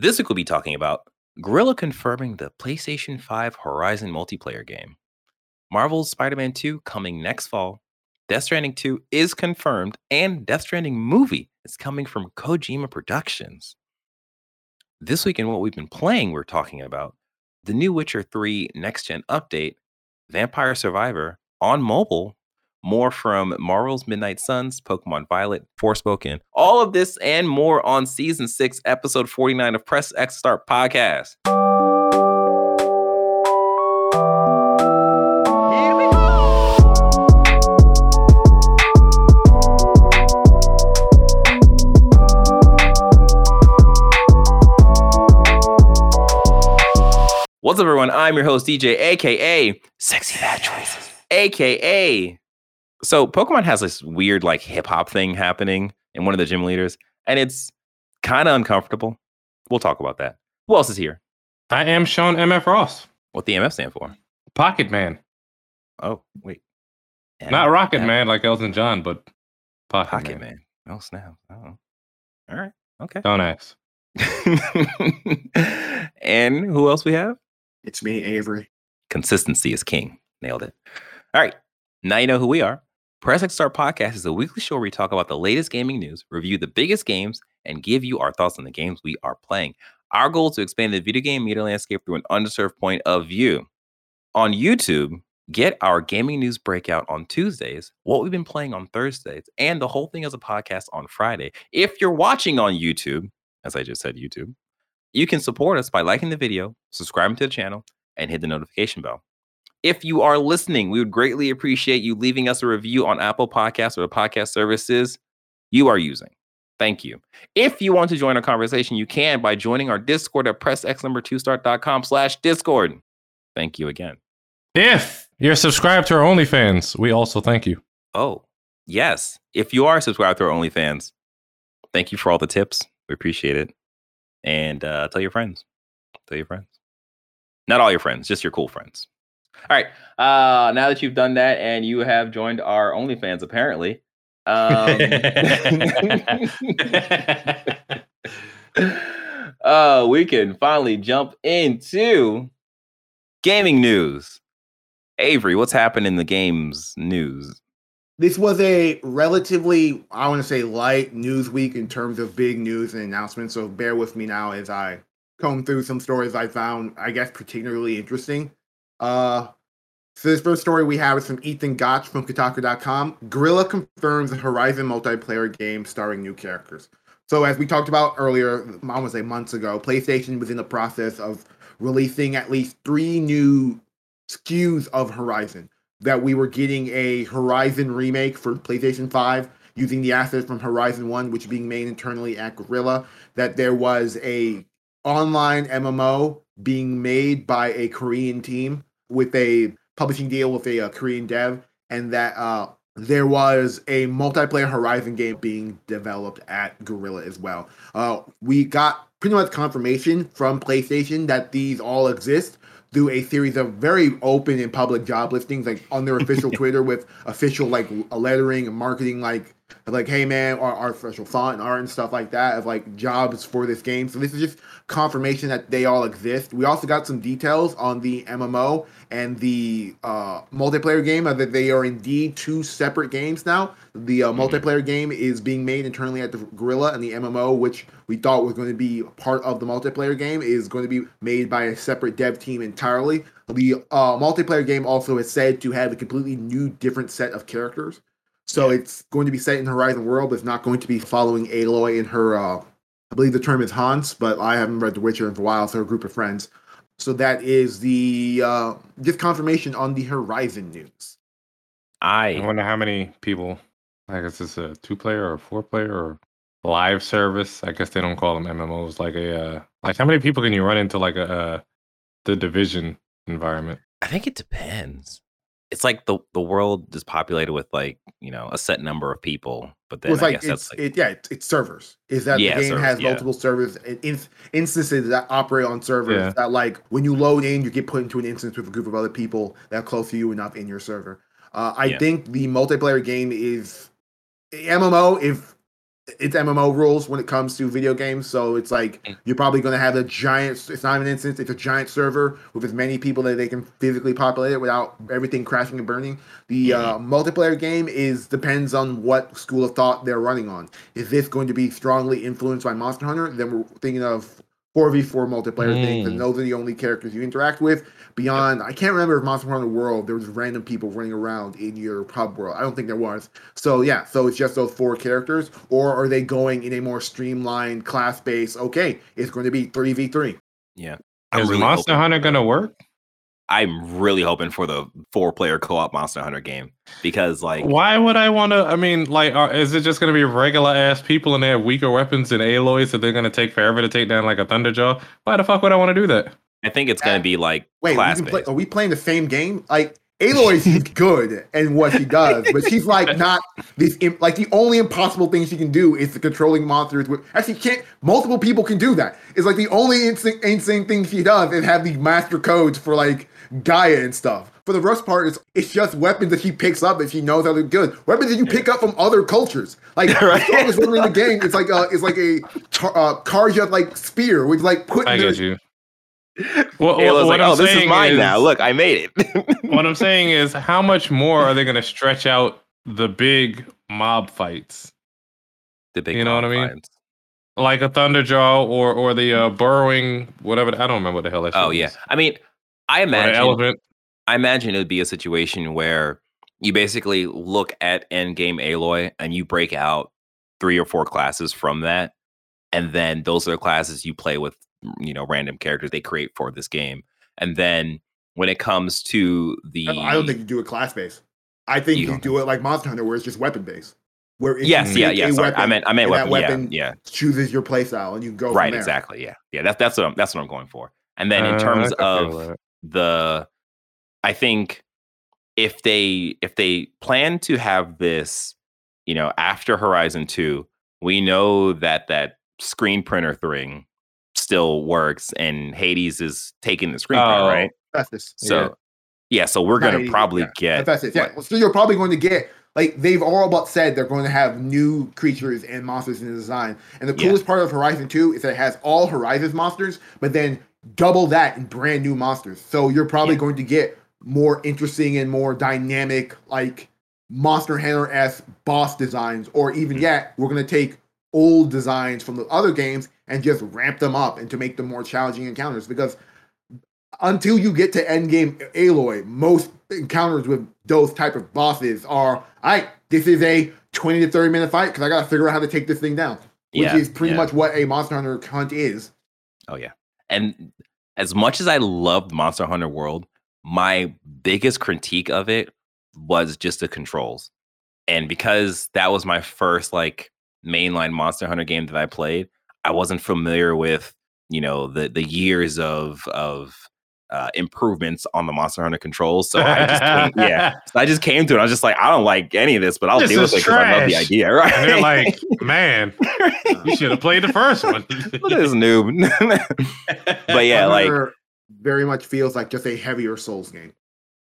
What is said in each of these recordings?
This week we'll be talking about Guerrilla confirming the PlayStation 5 Horizon multiplayer game. Marvel's Spider Man 2 coming next fall. Death Stranding 2 is confirmed, and Death Stranding movie is coming from Kojima Productions. This week in what we've been playing, we're talking about the new Witcher 3 next gen update, Vampire Survivor on mobile, more from Marvel's Midnight Suns, Pokemon Violet, Forspoken, all of this and more on season 6, episode 49 of Press X Start podcast. What's up, everyone? I'm your host, DJ, aka Sexy Bad Choices, aka. So, Pokemon has this weird, like, hip hop thing happening in one of the gym leaders, and it's kind of uncomfortable. We'll talk about that. Who else is here? I am Sean MF Ross, What the MF stand for? Pocket Man. Oh, wait. Not Rocket M- Man like Elton John, but Pocket, Pocket Man. Man. Oh, snap. Oh. All right. Okay. Don't ask. and who else we have? It's me, Avery. Consistency is king. Nailed it. All right. Now you know who we are. Press X Start Podcast is a weekly show where we talk about the latest gaming news, review the biggest games, and give you our thoughts on the games we are playing. Our goal is to expand the video game media landscape through an underserved point of view. On YouTube, get our gaming news breakout on Tuesdays, what we've been playing on Thursdays, and the whole thing as a podcast on Friday. If you're watching on YouTube, as I just said, YouTube, you can support us by liking the video, subscribing to the channel, and hit the notification bell. If you are listening, we would greatly appreciate you leaving us a review on Apple Podcasts or the podcast services you are using. Thank you. If you want to join our conversation, you can by joining our Discord at pressxnumber2start.com slash Discord. Thank you again. If you're subscribed to our OnlyFans, we also thank you. Oh, yes. If you are subscribed to our OnlyFans, thank you for all the tips. We appreciate it. And uh, tell your friends. Tell your friends. Not all your friends, just your cool friends. All right. Uh, now that you've done that and you have joined our OnlyFans, apparently. Um, uh, we can finally jump into gaming news. Avery, what's happened in the games news? This was a relatively, I want to say, light news week in terms of big news and announcements. So bear with me now as I comb through some stories I found, I guess, particularly interesting. Uh, so this first story we have is from Ethan Gach from Kotaku.com. Guerrilla confirms a Horizon multiplayer game starring new characters. So as we talked about earlier, I want to say months ago, PlayStation was in the process of releasing at least three new SKUs of Horizon. That we were getting a Horizon remake for PlayStation 5 using the assets from Horizon 1, which being made internally at Guerrilla. That there was a online MMO being made by a Korean team with a publishing deal with a, uh Korean dev, and that uh, there was a multiplayer Horizon game being developed at Guerrilla as well. Uh, we got pretty much confirmation from PlayStation that these all exist through a series of very open and public job listings, like on their official Twitter with official like a lettering and marketing, like like hey man, our, our official font and art and stuff like that of like jobs for this game. So this is just confirmation that they all exist. We also got some details on the MMO and the uh, multiplayer game uh, that they are indeed two separate games now. The uh, multiplayer game is being made internally at the Guerrilla, and the MMO, which we thought was going to be part of the multiplayer game, is going to be made by a separate dev team entirely. The uh, multiplayer game also is said to have a completely new, different set of characters. So it's going to be set in Horizon world, but it's not going to be following Aloy and her. Uh, I believe the term is Hans, but I haven't read The Witcher in a while, so a group of friends. So that is the uh, just confirmation on the Horizon news. I I wonder how many people. I guess it's a two player or four player or live service. I guess they don't call them MMOs. Like a uh, like how many people can you run into like a uh, the division environment? I think it depends. It's like the the world is populated with like you know a set number of people, but then Well, like guess it's that's like it, yeah, it's, it's servers. Is that Yeah, the game servers, has yeah. multiple servers and in, instances that operate on servers Yeah. that like when you load in, you get put into an instance with a group of other people that are close to you enough in your server. Uh, I think the multiplayer game is MMO. If it's MMO rules when it comes to video games. So it's like Mm. you're probably going to have a giant. It's not an instance. It's a giant server with as many people that they can physically populate it without everything crashing and burning. The uh, multiplayer game is depends on what school of thought they're running on. Is this going to be strongly influenced by Monster Hunter? Then we're thinking of 4v4 multiplayer things, Mm. and those are the only characters you interact with. Beyond, I can't remember if Monster Hunter World there was random people running around in your pub world. I don't think there was. So yeah, so it's just those four characters, or are they going in a more streamlined class base? Okay, it's going to be three v three. Yeah. I'm Is really Monster hoping- Hunter gonna work? I'm really hoping for the four player co op Monster Hunter game because, like, Why would I want to? I mean, like, are, is it just gonna be regular ass people and they have weaker weapons and alloys that they're gonna take forever to take down like a Thunderjaw? Why the fuck would I want to do that? I think it's going to be like Wait, we class can play, are we playing the same game? Like Aloy, she's good in what she does, but she's like not this. Like the only impossible thing she can do is the controlling monsters. With actually, can't multiple people can do that. It's like the only insane, insane thing she does is have the master codes for like Gaia and stuff. For the most part, it's it's just weapons that he picks up that he knows how to good. Weapons that you pick up from other cultures. Like the strongest weapon in the game, it's like a it's like a tar, uh, Carja like spear, which like put I in get the, you. What, what, what like, I'm oh, this is saying mine now. Look, I made it. what I'm saying is, how much more are they gonna stretch out the big mob fights, the big You know what I mean? fights. like a Thunderjaw or or the uh, burrowing whatever? I don't remember what the hell that. Oh yeah, was. I mean, I Or the imagine elephant. I imagine it would be a situation where you basically look at endgame Aloy and you break out three or four classes from that, and then those are the classes you play with, you know, random characters they create for this game. And then when it comes to the, I don't think you do it class based. I think You you, don't it like Monster Hunter, where it's just weapon based. Where if yes, you yeah, pick yeah. a Sorry, I weapon, meant, I meant and that weapon. weapon yeah, yeah. chooses your playstyle, and you go right from there. exactly yeah yeah that's that's what I'm, that's what i'm going for and then in Uh, terms I of that. The i think if they if they plan to have this you know after horizon 2 we know that that screen printer thing still works and hades is taking the screen printer Oh, right Hephaestus. so yeah, so we're gonna Hades, probably yeah. get Hephaestus, yeah. So you're probably going to get like they've all but said they're going to have new creatures and monsters in the design. And the Yeah. coolest part of Horizon 2 is that it has all Horizon's monsters, but then double that in brand new monsters. So you're probably Yeah. going to get more interesting and more dynamic, like Monster Hunter s boss designs, or even Mhm. yet, we're going to take old designs from the other games and just ramp them up and to make them more challenging encounters because until you get to endgame Aloy, most encounters with those type of bosses are, all right, this is a 20 to 30 minute fight because I got to figure out how to take this thing down, which Yeah, is pretty yeah. much what a Monster Hunter hunt is. Oh yeah. And as much as I loved Monster Hunter World, my biggest critique of it was just the controls. And because that was my first like mainline Monster Hunter game that I played, I wasn't familiar with, you know, the the years of of uh, improvements on the Monster Hunter controls. So I just came, yeah. So I just came to it. I was just like, I don't like any of this, but I'll This deal with it because I love the idea, right? And they're like, man, you should have played the first one. Look at this noob. but yeah, Monster like very much feels like just a heavier Souls game.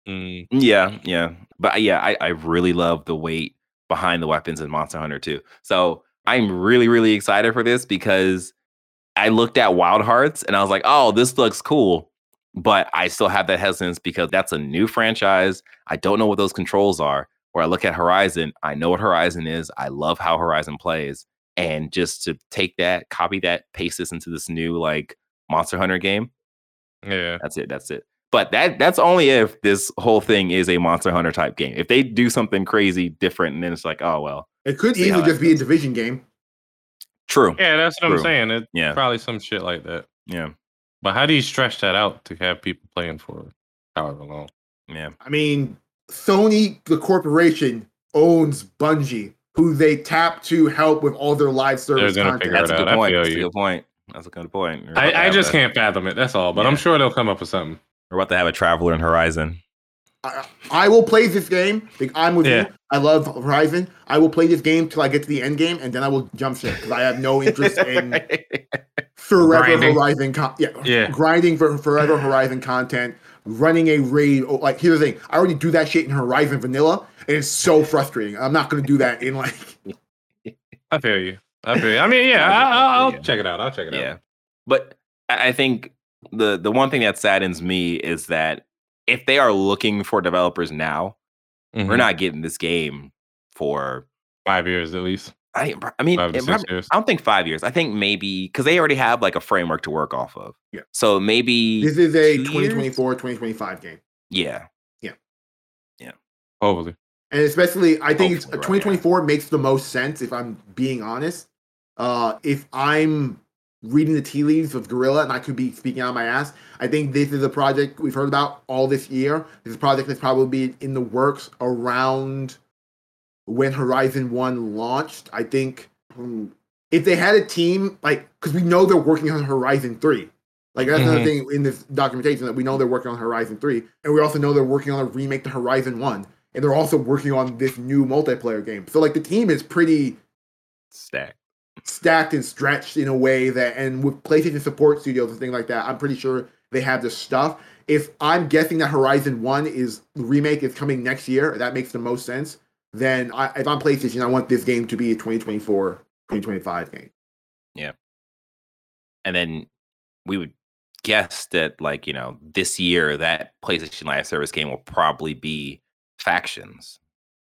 Mm, Yeah, yeah. But yeah, I, I really love the weight behind the weapons in Monster Hunter too. So I'm really, really excited for this because I looked at Wild Hearts and I was like, oh, this looks cool. But I still have that hesitance because that's a new franchise. I don't know what those controls are. Where I look at Horizon, I know what Horizon is. I love how Horizon plays. And just to take that, copy that, paste this into this new like Monster Hunter game, yeah. that's it. That's it. But that that's only if this whole thing is a Monster Hunter type game. If they do something crazy different, and then it's like, oh well, It could See easily just be a division game. true. Yeah, that's what True. I'm saying. It's Yeah, probably some shit like that. yeah, But how do you stretch that out to have people playing for however long? yeah. I mean, Sony, the corporation, owns Bungie, who they tap to help with all their live service gonna content. figure That's a it good out. Point. That's a good point. That's a good point. We're about to I, I just a- can't fathom it. That's all. But I'm sure they'll come up with something. We're about to have a traveler in Horizon. I, I will play this game. Like, I'm with Yeah. you. I love Horizon. I will play this game till I get to the end game, and then I will jump ship because I have no interest in forever Grinding. Horizon. Con- yeah, Yeah. grinding for forever Horizon content. Running a raid. Oh, like here's the thing. I already do that shit in Horizon Vanilla, and it's so frustrating. I'm not going to do that in like. I feel you. I feel you. I mean, yeah, I, I, will Yeah. check it out. I'll check it Yeah. out. But I I think the the one thing that saddens me is that if they are looking for developers now, we're Mhm. not getting this game for five years at least. I I mean Five it years. I don't think five years. I think maybe because they already have like a framework to work off of. Yeah. So maybe This is a two 2024 2025 game. yeah. Yeah. Yeah. Hopefully. And especially, I think it's, Hopefully, right, yeah. 2024 makes the most sense if I'm being honest. Uh, if I'm reading the tea leaves of Guerrilla and I could be speaking out of my ass, I think this is a project we've heard about all this year. This project that's probably in the works around when Horizon 1 launched. I think hmm, if they had a team, like, because we know they're working on Horizon 3. Like, that's another Mhm. thing in this documentation that we know they're working on Horizon 3. And we also know they're working on a remake to Horizon 1 and they're also working on this new multiplayer game. So like the team is pretty Stack. Stacked and stretched in a way that, and with PlayStation support studios and things like that, I'm pretty sure they have the stuff. If I'm guessing that Horizon One is the remake is coming next year, that makes the most sense. Then I, if I'm PlayStation, I want this game to be a 2024, 2025 game. Yeah, and then we would guess that like, you know, this year that PlayStation Live Service game will probably be factions.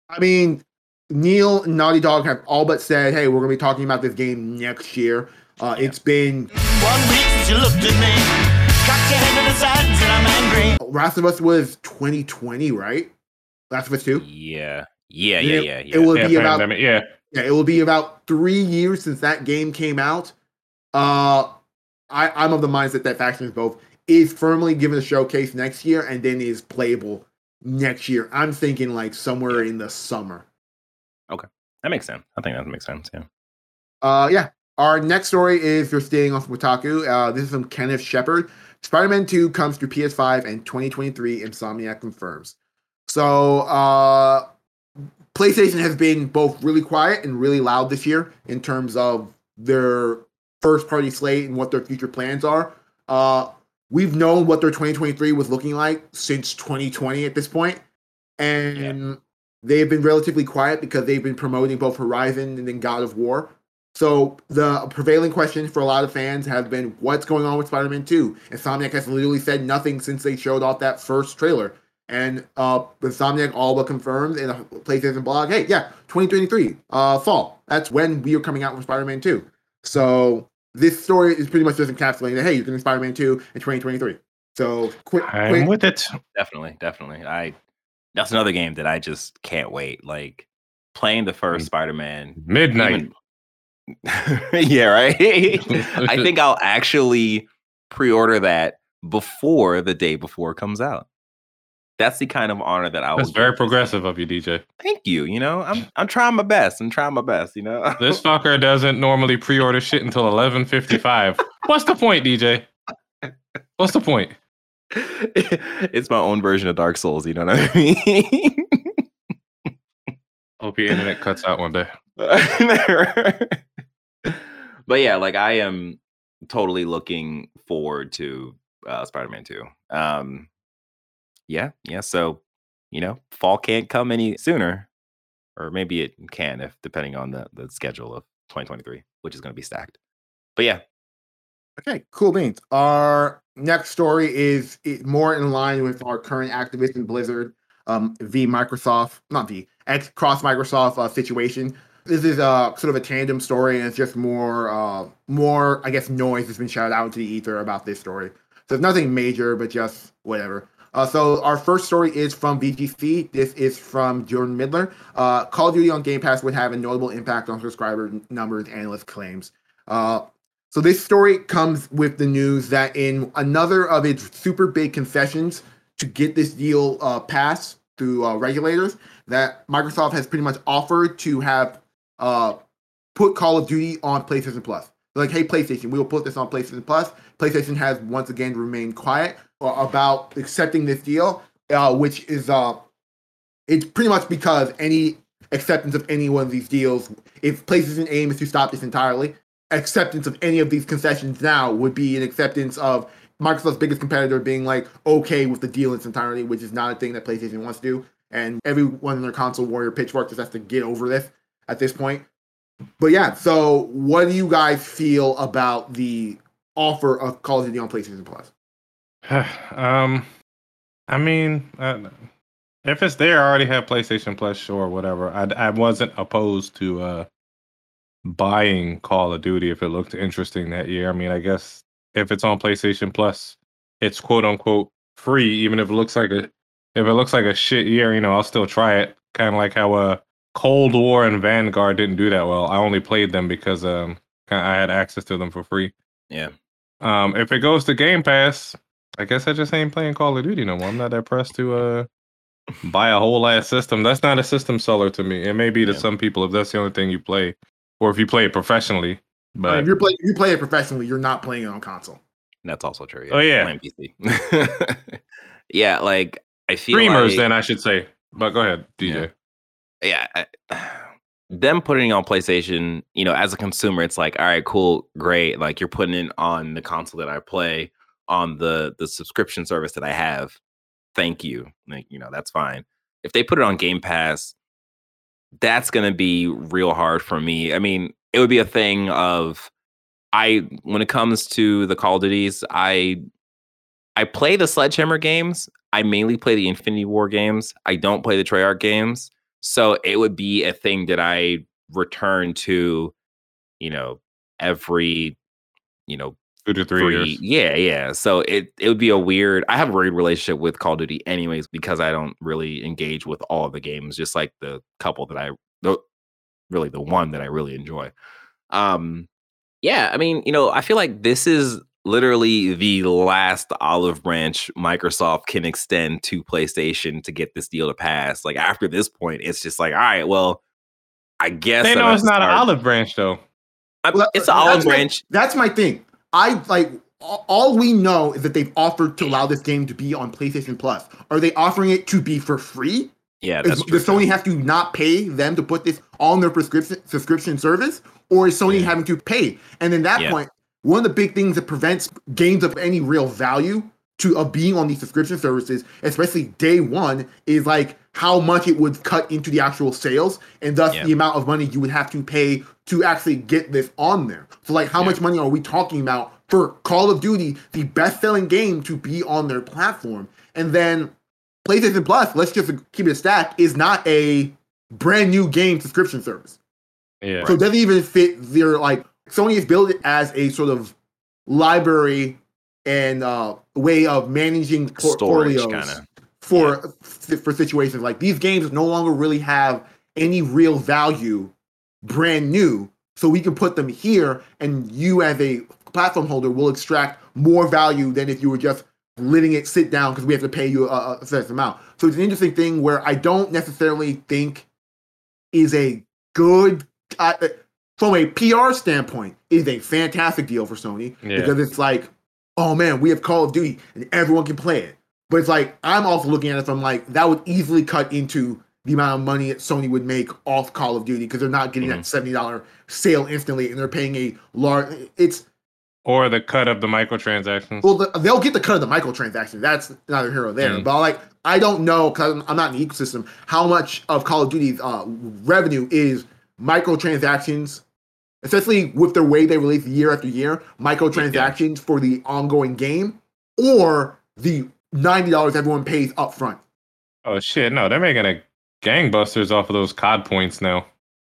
I mean, Neil and Naughty Dog have all but said, "Hey, we're going to be talking about this game next year." Uh, Yeah. It's been One week since you looked at me, cocked your head to the side and said I'm angry. Last of Us was 2020, right? Last of Us Two. Yeah. Yeah, Then yeah, it- yeah, it yeah. will Yeah, be about. Yeah. yeah, it will be about three years since that game came out. Uh, I, I'm of the mindset that Factions both is firmly given a showcase next year and then is playable next year. I'm thinking like somewhere in the summer. That makes sense. I think that makes sense. Yeah. Uh, yeah. Our next story is you're staying off Kotaku. Uh, this is from Kenneth Shepard. Spider-Man 2 comes to PS5 and 2023. Insomniac confirms. So, uh, PlayStation has been both really quiet and really loud this year in terms of their first-party slate and what their future plans are. Uh, we've known what their 2023 was looking like since 2020 at this point, and they've been relatively quiet because they've been promoting both Horizon and then God of War. So the prevailing question for a lot of fans has been, what's going on with Spider-Man 2? Insomniac has literally said nothing since they showed off that first trailer. And uh, Insomniac all but confirmed in a PlayStation blog, hey, yeah, 2023, uh, fall. That's when we are coming out with Spider-Man 2. So this story is pretty much just encapsulating that, hey, you're getting Spider-Man 2 in 2023. So quick, I'm quick with it. Definitely, definitely. I that's another game that I just can't wait. Like playing the first Mm. Spider-Man. Midnight. even- yeah, right. I think I'll actually pre-order that before the day before it comes out. That's the kind of honor that I was. very progressive of you, DJ. Thank you. You know, I'm I'm trying my best. I'm trying my best. You know, This fucker doesn't normally pre-order shit until 11:55. What's the point, DJ? What's the point? it's my own version of Dark Souls. You know what I mean? Hope your internet cuts out one day. but yeah, like I am totally looking forward to uh, Spider-Man 2. Um, yeah, yeah. So you know, fall can't come any sooner, or maybe it can if depending on the the schedule of 2023, which is going to be stacked. But yeah, Okay, cool beans. Our next story is more in line with our current Activision Blizzard um, v Microsoft, not v X cross Microsoft uh, situation. This is uh, sort of a tandem story, and it's just more, uh, more I guess noise has been shouted out into the ether about this story. So it's nothing major, but just whatever. Uh, so our first story is from VGC. This is from Jordan Middler. Uh, Call of Duty on Game Pass would have a notable impact on subscriber numbers, analyst claims. Uh, so this story comes with the news that in another of its super big concessions to get this deal uh, passed through uh, regulators, that Microsoft has pretty much offered to have uh, put Call of Duty on PlayStation Plus. Like, hey, PlayStation, we will put this on PlayStation Plus. PlayStation has once again remained quiet uh, about accepting this deal, uh, which is uh, it's pretty much because any acceptance of any one of these deals, if PlayStation aim is to stop this entirely, acceptance of any of these concessions now would be an acceptance of Microsoft's biggest competitor being like okay with the deal in its entirety, which is not a thing that PlayStation wants to do. And everyone in their console warrior pitchfork just has to get over this at this point. But yeah, so what do you guys feel about the offer of Call of Duty on PlayStation Plus? um, I mean, if it's there, I already have PlayStation Plus, sure, whatever. I I wasn't opposed to uh buying Call of Duty if it looked interesting that year. I mean, I guess if it's on PlayStation Plus, it's quote unquote free, even if it looks like a if it looks like a shit year, you know, I'll still try it. Kind of like how uh Cold War and Vanguard didn't do that well. I only played them because um I had access to them for free. Yeah. Um, if it goes to Game Pass, I guess I just ain't playing Call of Duty no more. I'm not that pressed to uh buy a whole ass system. That's not a system seller to me. It may be to Yeah. some people if that's the only thing you play, or if you play it professionally. But if you're playing, you play it professionally, you're not playing it on console. That's also true. Oh, yeah. playing PC. yeah, like I feel streamers, like, then I should say. But go ahead, DJ. yeah, I, them putting it on PlayStation, you know, as a consumer, it's like, all right, cool, great. Like you're putting it on the console that I play on the the subscription service that I have. Thank you. Like, you know, that's fine. If they put it on Game Pass, that's gonna be real hard for me. I mean, it would be a thing of I when it comes to the Call of Duties, I I play the Sledgehammer games. I mainly play the Infinity Ward games. I don't play the Treyarch games. So it would be a thing that I return to, you know, every, you know, Two to three free- years. Yeah, yeah. So it it would be a weird. I have a weird relationship with Call of Duty, anyways, because I don't really engage with all of the games. Just like the couple that I, the, really the one that I really enjoy. Um, yeah. I mean, you know, I feel like this is literally the last olive branch Microsoft can extend to PlayStation to get this deal to pass. Like after this point, it's just like, all right, well, I guess They that know I it's not an olive branch though. I- it's an that's olive my- branch. That's my thing. I like all we know is that they've offered to allow this game to be on PlayStation Plus. Are they offering it to be for free? Yeah, Is, that's true. does Sony have to not pay them to put this on their prescription subscription service, or is Sony Yeah. having to pay? And in that Yeah. point, one of the big things that prevents games of any real value to of being on these subscription services, especially day one, is like how much it would cut into the actual sales, and thus Yeah. the amount of money you would have to pay to actually get this on there. So, like, how Yeah. much money are we talking about for Call of Duty, the best-selling game, to be on their platform? And then PlayStation Plus, let's just keep it a stack, is not a brand new game subscription service. Yeah. So it doesn't even fit their like Sony has built it as a sort of library and uh way of managing portfolios for for situations like these games no longer really have any real value brand new so we can put them here and you as a platform holder will extract more value than if you were just letting it sit down because we have to pay you a, a certain amount so it's an interesting thing where i don't necessarily think is a good uh, from a pr standpoint is a fantastic deal for sony Yeah. because it's like oh man we have call of duty and everyone can play it but it's like I'm also looking at it from like that would easily cut into the amount of money that Sony would make off Call of Duty because they're not getting that seventy dollar sale instantly and they're paying a large. It's Or the cut of the microtransactions. well the, they'll get the cut of the microtransactions. That's neither here or there. Mm. But like I don't know because I'm, I'm not in the ecosystem how much of Call of Duty's uh, revenue is microtransactions. Especially with the way they release year after year, microtransactions for the ongoing game, or the ninety dollars everyone pays up front. Oh shit, no, they're making a gangbusters off of those COD points now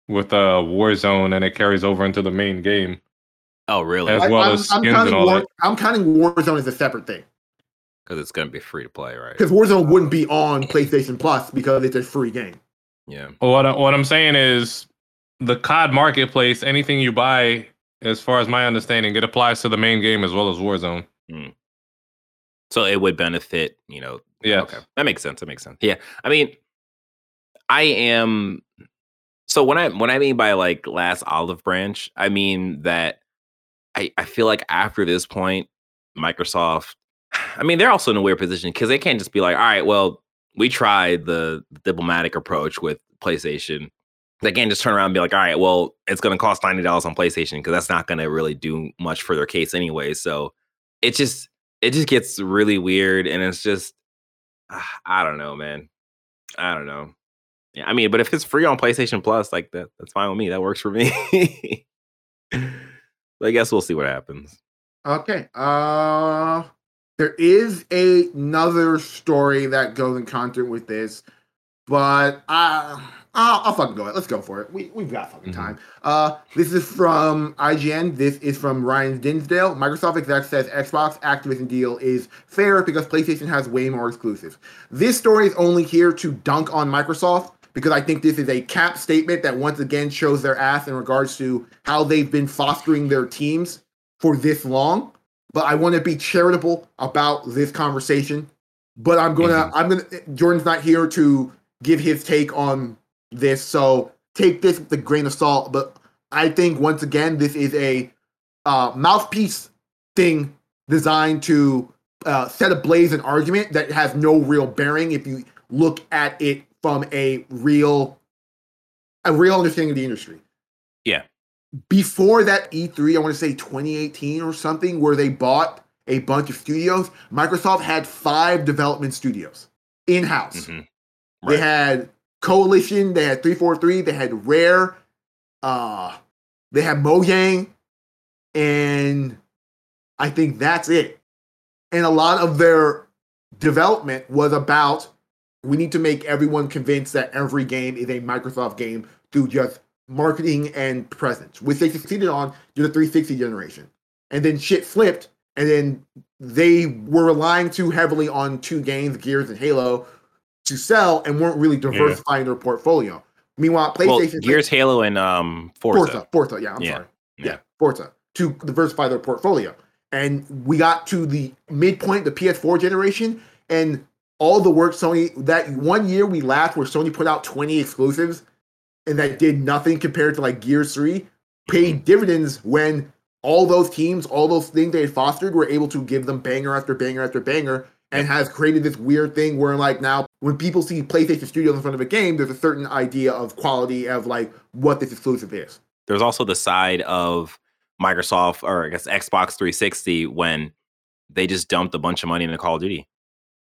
with uh Warzone and it carries over into the main game. Oh, really? As I- well I'm, as I'm skins counting and all War, that. I'm counting Warzone as a separate thing Because it's going to be free to play, right? because Warzone wouldn't be on PlayStation Plus because it's a free game. Yeah. What I, what I'm saying is the COD marketplace, anything you buy, as far as my understanding, it applies to the main game as well as Warzone. So it would benefit, you know. Yeah. Okay. That makes sense. That makes sense. Yeah. I mean, I am. So when I when I mean by like last olive branch, I mean that I I feel like after this point, Microsoft. I mean, they're also in a weird position because they can't just be like, all right, well, we tried the diplomatic approach with PlayStation. They can't just turn around and be like, all right, well, it's going to cost ninety dollars on PlayStation because that's not going to really do much for their case anyway. So it just it just gets really weird, and it's just I don't know, man. I don't know. Yeah, I mean, but if it's free on PlayStation Plus, like that, that's fine with me. That works for me. but I guess we'll see what happens. Okay. Uh there is a, another story that goes in concert with this, but uh I'll, I'll fucking go. it. Let's go for it. We we've got fucking Mhm. time. Uh, this is from IGN. This is from Ryan Dinsdale. Microsoft exec says Xbox Activision deal is fair because PlayStation has way more exclusives. This story is only here to dunk on Microsoft because I think this is a cap statement that once again shows their ass in regards to how they've been fostering their teams for this long. But I want to be charitable about this conversation. But I'm gonna, I'm gonna. Jordan's not here to give his take on this, so take this with a grain of salt. But I think once again, this is a uh, mouthpiece thing designed to uh, set ablaze an argument that has no real bearing if you look at it from a real, a real understanding of the industry. Yeah. Before that E3, I want to say 2018 or something, where they bought a bunch of studios. Microsoft had five development studios in house. Mhm. They had Coalition, they had 343, they had Rare, uh, they had Mojang, and I think that's it. And a lot of their development was about we need to make everyone convinced that every game is a Microsoft game through just marketing and presence, which they succeeded on through the 360 generation. And then shit flipped, and then they were relying too heavily on two games, Gears and Halo, to sell and weren't really diversifying their portfolio. Meanwhile, Well, PlayStation Gears, Halo, and um, Forza. Forza, Forza, yeah, I'm Yeah, sorry. yeah. Yeah. Forza to diversify their portfolio. And we got to the midpoint, the PS4 generation, and all the work Sony that one year we laughed where Sony put out 20 exclusives and that did nothing compared to like Gears 3 paid mm-hmm. dividends when all those teams, all those things they had fostered were able to give them banger after banger after banger and has created this weird thing where like now when people see PlayStation Studios in front of a game, there's a certain idea of quality of like what this exclusive is. There's also the side of Microsoft or I guess Xbox 360 when they just dumped a bunch of money into Call of Duty.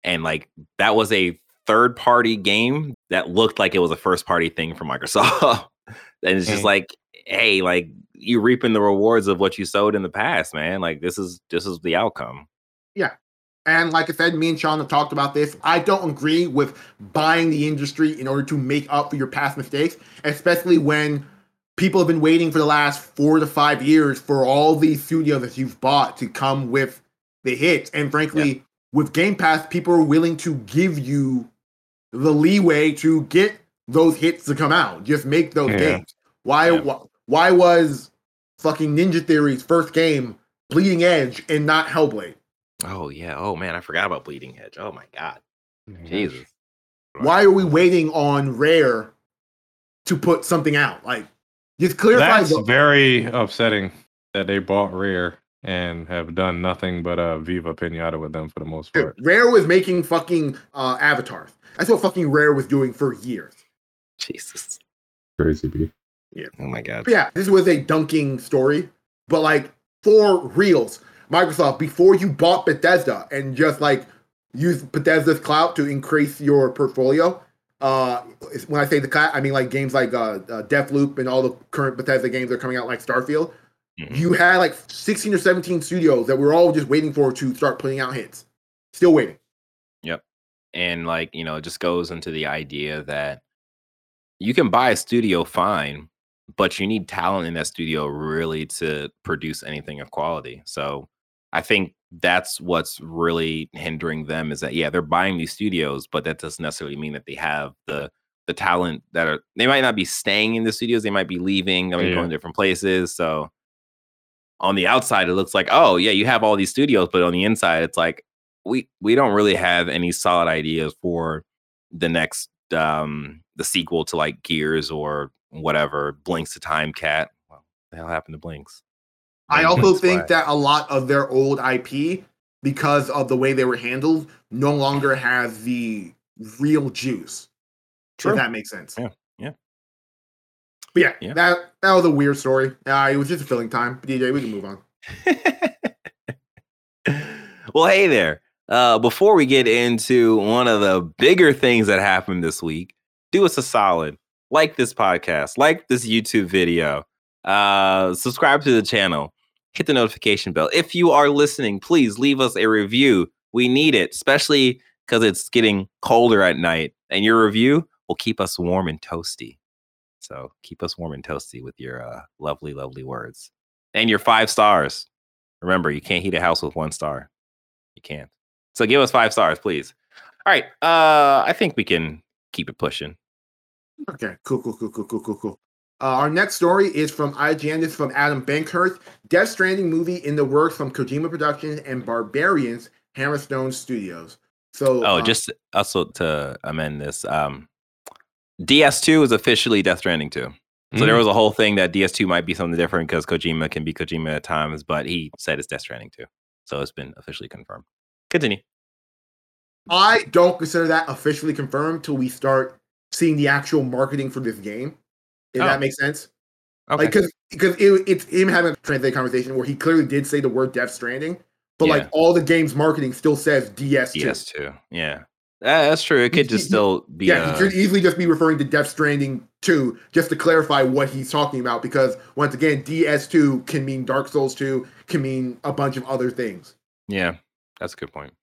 And like that was a third party game that looked like it was a first party thing for Microsoft. and it's just like, hey, like you reaping the rewards of what you sowed in the past, man. Like this is this is the outcome. Yeah. And like I said, me and Sean have talked about this. I don't agree with buying the industry in order to make up for your past mistakes, especially when people have been waiting for the last four to five years for all these studios that you've bought to come with the hits. And frankly, with Game Pass, people are willing to give you the leeway to get those hits to come out. Just make those Yeah. games. Why, Yeah. why? Why was fucking Ninja Theory's first game Bleeding Edge and not Hellblade? Oh yeah. Oh man, I forgot about Bleeding Edge. Oh my god. Jesus. Why are we waiting on Rare to put something out? Like, just clarify. That's The, very upsetting that they bought Rare and have done nothing but uh, Viva Pinata with them for the most part. Rare was making fucking uh, avatars. That's what fucking Rare was doing for years. Jesus. Crazy B. Yeah. Oh my god. But yeah, this was a dunking story. But like for reals, Microsoft, before you bought Bethesda and just like use Bethesda's clout to increase your portfolio. Uh, when I say the clout, I mean like games like uh, uh, Deathloop and all the current Bethesda games that are coming out, like Starfield. Mhm. You had like 16 or 17 studios that we're all just waiting for to start putting out hits. Still waiting. Yep. And like you know it just goes into the idea that you can buy a studio fine but you need talent in that studio really to produce anything of quality so i think that's what's really hindering them is that yeah they're buying these studios but that doesn't necessarily mean that they have the the talent that are they might not be staying in the studios they might be leaving they might Yeah. going different places so on the outside it looks like oh yeah you have all these studios but on the inside it's like we we don't really have any solid ideas for the next um the sequel to like Gears or whatever Blinx to Time Cat. Well, the hell happened to Blinx? I also think that a lot of their old IP, because of the way they were handled, no longer has the real juice. True. If that makes sense. Yeah, yeah. But yeah, Yeah. that that was a weird story. Uh, it was just a filling time. DJ, we can move on. well, hey there. Uh, before we get into one of the bigger things that happened this week, do us a solid. Like this podcast, like this YouTube video, uh, subscribe to the channel, hit the notification bell. If you are listening, please leave us a review. We need it, especially because it's getting colder at night, and your review will keep us warm and toasty. So keep us warm and toasty with your uh, lovely, lovely words and your five stars. Remember, you can't heat a house with one star. You can't. So give us five stars, please. All right. Uh, I think we can keep it pushing. Okay, cool, cool, cool, cool, cool, cool, cool. Uh, our next story is from IGN. Is from Adam Bankhurst. Death Stranding movie in the works from Kojima Productions and Barbarians Hammerstone Studios. So, Oh, uh, just also to amend this, um, DS2 is officially Death Stranding 2. So there Mm. was a whole thing that DS2 might be something different because Kojima can be Kojima at times, but he said it's Death Stranding 2. So it's been officially confirmed. Continue. I don't consider that officially confirmed till we start seeing the actual marketing for this game. If Oh. that makes sense. Okay. Like, because because it, it's him having a translate conversation where he clearly did say the word Death Stranding, but Yeah. like all the game's marketing still says DS2. DS2. Yeah. Uh, that's true. It could just He- still be Yeah, uh, he could easily just be referring to Death Stranding 2 just to clarify what he's talking about because once again, DS2 can mean Dark Souls 2, can mean a bunch of other things. Yeah. That's a good point.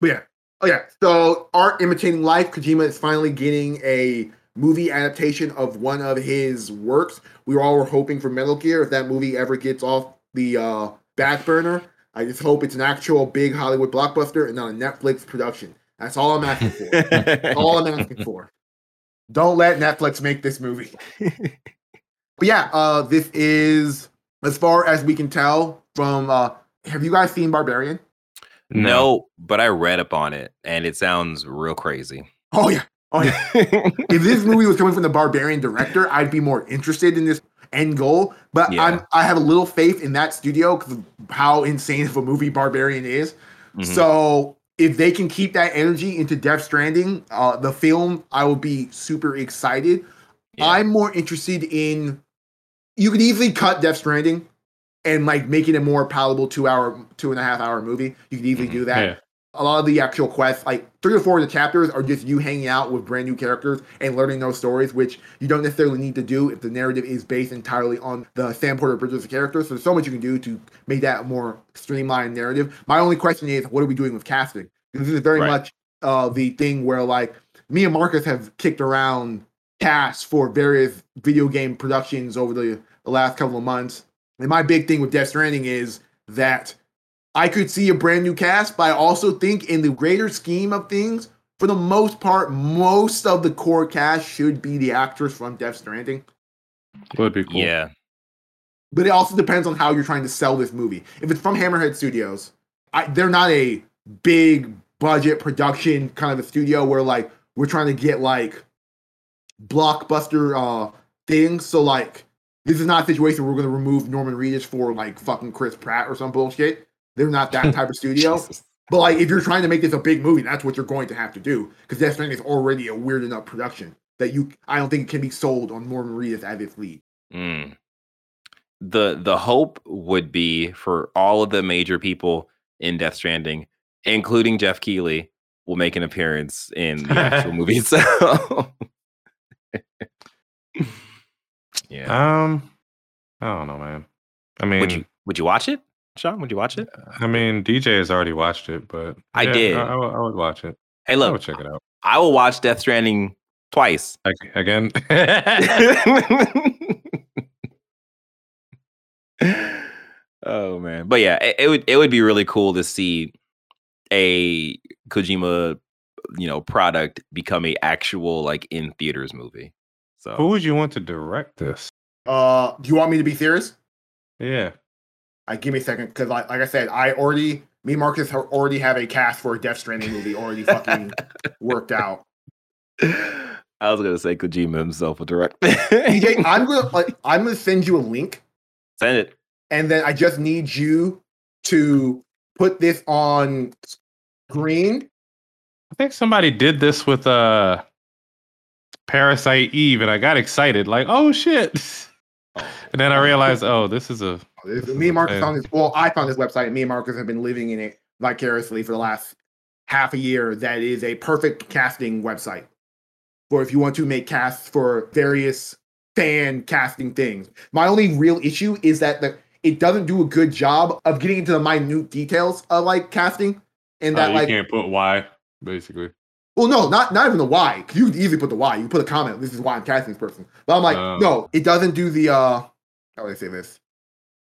But yeah. Oh yeah. So art imitating life, Kojima is finally getting a movie adaptation of one of his works. We all were hoping for Metal Gear. If that movie ever gets off the uh, back burner, I just hope it's an actual big Hollywood blockbuster and not a Netflix production. That's all I'm asking for. That's all I'm asking for. Don't let Netflix make this movie. But yeah, uh, this is as far as we can tell from. Uh, have you guys seen Barbarian? no, but I read up on it and it sounds real crazy. Oh yeah, oh yeah. if this movie was coming from the Barbarian director, I'd be more interested in this end goal. But Yeah. I'm I have a little faith in that studio because how insane of a movie Barbarian is. Mhm. So if they can keep that energy into Death Stranding, uh, the film, I will be super excited. Yeah. I'm more interested in. You could easily cut Death Stranding and like making it a more palatable two hour, two and a half hour movie. You could easily Mhm. do that Yeah. A lot of the actual quests, like three or four of the chapters, are just you hanging out with brand new characters and learning those stories, which you don't necessarily need to do if the narrative is based entirely on the Sam Porter Bridges characters. So there's so much you can do to make that more streamlined narrative. My only question is, what are we doing with casting? Because this is very Right. much uh, the thing where like me and Marcus have kicked around casts for various video game productions over the, the last couple of months. And my big thing with Death Stranding is that I could see a brand new cast, but I also think in the greater scheme of things, for the most part, most of the core cast should be the actors from Death Stranding. Would be cool. Yeah. But it also depends on how you're trying to sell this movie. If it's from Hammerhead Studios, I, they're not a big budget production kind of a studio where like we're trying to get like blockbuster uh things. So like this is not a situation where we're gonna remove Norman Reedus for like fucking Chris Pratt or some bullshit. They're not that type of studio. But like, if you're trying to make this a big movie, that's what you're going to have to do because Death Stranding is already a weird enough production that you. I don't think it can be sold on Norman Reedus as its lead. Mm. The the hope would be for all of the major people in Death Stranding, including Geoff Keighley, will make an appearance in the actual movie itself. yeah. Um, I don't know, man. I mean, would you would you watch it, Sean? Would you watch it? I mean, DJ has already watched it, but I yeah, did. I, I would- I would watch it. Hey, I look, would check it out I will watch Death Stranding twice. Ag- again. oh man, but yeah, it, it would it would be really cool to see a Kojima, you know, product become a actual like in theaters movie. So Who would you want to direct this? Uh, do you want me to be serious? Yeah. I give me a second because, like, like I said, I already, me and Marcus ha- already have a cast for a Death Stranding movie already fucking worked out. I was gonna say Kojima himself will direct. DJ, I'm gonna like, I'm gonna send you a link, Send it. and then I just need you to put this on screen. I think somebody did this with uh Parasite Eve, and I got excited, like, oh shit. And then I realized, oh, this is a Me and Marcus found this. Well, I found this website, and me and Marcus have been living in it vicariously for the last half a year. That is a perfect casting website for if you want to make casts for various fan casting things. My only real issue is that the it doesn't do a good job of getting into the minute details of like casting. And Uh, that you like can't put why basically. well, no, not not even the why. You could easily put the why. You can put a comment. This is why I'm casting this person. But I'm like, Oh. no, it doesn't do the. uh How would I say this?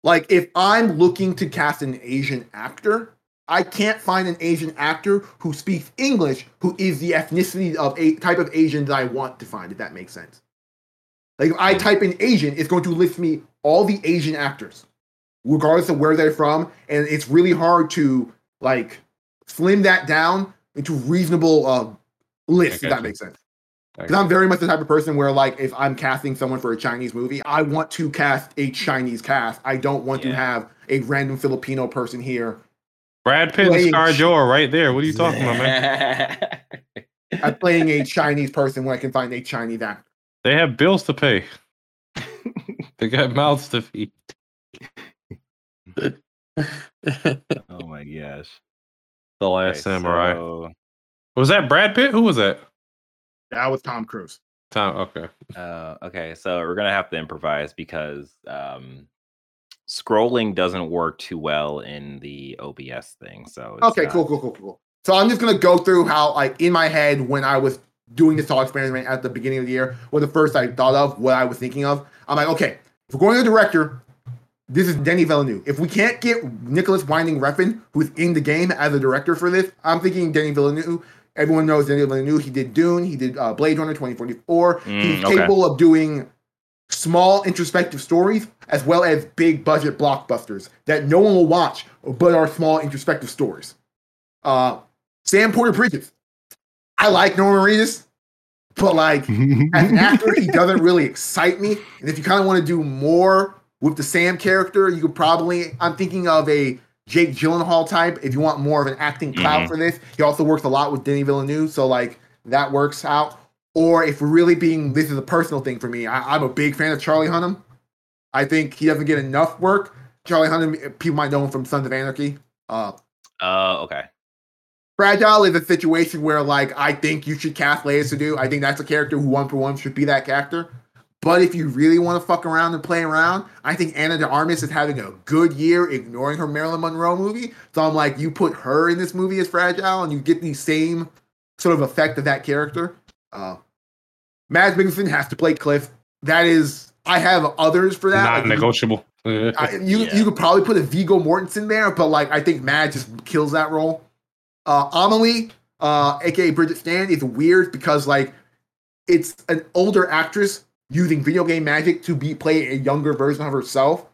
Like, if I'm looking to cast an Asian actor, I can't find an Asian actor who speaks English who is the ethnicity of a type of Asian that I want to find. If that makes sense. Like, if I type in Asian, it's going to list me all the Asian actors, regardless of where they're from, and it's really hard to like slim that down into reasonable uh, lists. If that gotcha. makes sense. I Because I'm very much the type of person where, like, if I'm casting someone for a Chinese movie, I want to cast a Chinese cast. I don't want to have a random Filipino person here. Brad Pitt and Playing- ScarJo are right there. What are you talking about, man? I'm playing a Chinese person when I can find a Chinese actor. They have bills to pay. they got mouths to feed. oh my gosh. The Okay, Last Samurai. so, Was that Brad Pitt? Who was that? That was Tom Cruise. Tom. Okay. uh, okay, so we're gonna have to improvise because um, scrolling doesn't work too well in the OBS thing. So it's Okay, not- cool, cool, cool, cool. So I'm just gonna go through how, like, in my head when I was doing this thought experiment at the beginning of the year, what the first I thought of, what I was thinking of. I'm like, okay, if we're going to the director, this is Denis Villeneuve. If we can't get Nicolas Winding Refn, who's in the game as a director for this, I'm thinking Denis Villeneuve. Everyone knows Denis Villeneuve. He did Dune. He did uh, Blade Runner 2044. He's Mm, okay. capable of doing small introspective stories as well as big budget blockbusters that no one will watch, but are small introspective stories. Uh, Sam Porter Bridges. I like Norman Reedus, but like as an actor, he doesn't really excite me. And if you kind of want to do more with the Sam character, you could probably. I'm thinking of a Jake Gyllenhaal type. If you want more of an acting clout Mhm. for this, he also works a lot with Denis Villeneuve, so like that works out. Or if we're really being, this is a personal thing for me. I, I'm a big fan of Charlie Hunnam. I think he doesn't get enough work. Charlie Hunnam, people might know him from Sons of Anarchy. Uh, Uh, okay. Fragile is a situation where, like, I think you should cast Léa Seydoux. I think that's a character who one for one should be that character. But if you really want to fuck around and play around, I think Ana de Armas is having a good year ignoring her Marilyn Monroe movie. So I'm like, you put her in this movie as Fragile and you get the same sort of effect of that character. Uh, Mads Mikkelsen has to play Cliff. That is, I have others for that. Not Like, you- negotiable. I, you Yeah. you could probably put a Viggo Mortensen there, but like I think Mad just kills that role. Uh, Amelie, uh, aka Bridget Strand, is weird because like it's an older actress using video game magic to be play a younger version of herself.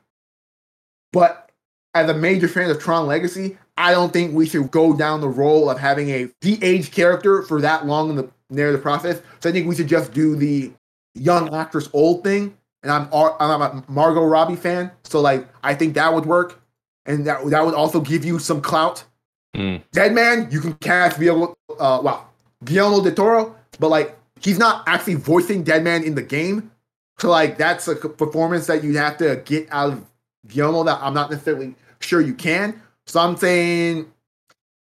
But as a major fan of Tron Legacy, I don't think we should go down the role of having a de-aged character for that long in the narrative process. So I think we should just do the young actress old thing and I'm I'm a Margot Robbie fan, so like I think that would work, and that that would also give you some clout. Mm. Dead Man, you can cast Guillermo, uh, wow, Guillermo del Toro, but like he's not actually voicing Dead Man in the game, so like that's a performance that you have to get out of Guillermo that I'm not necessarily sure you can. So I'm saying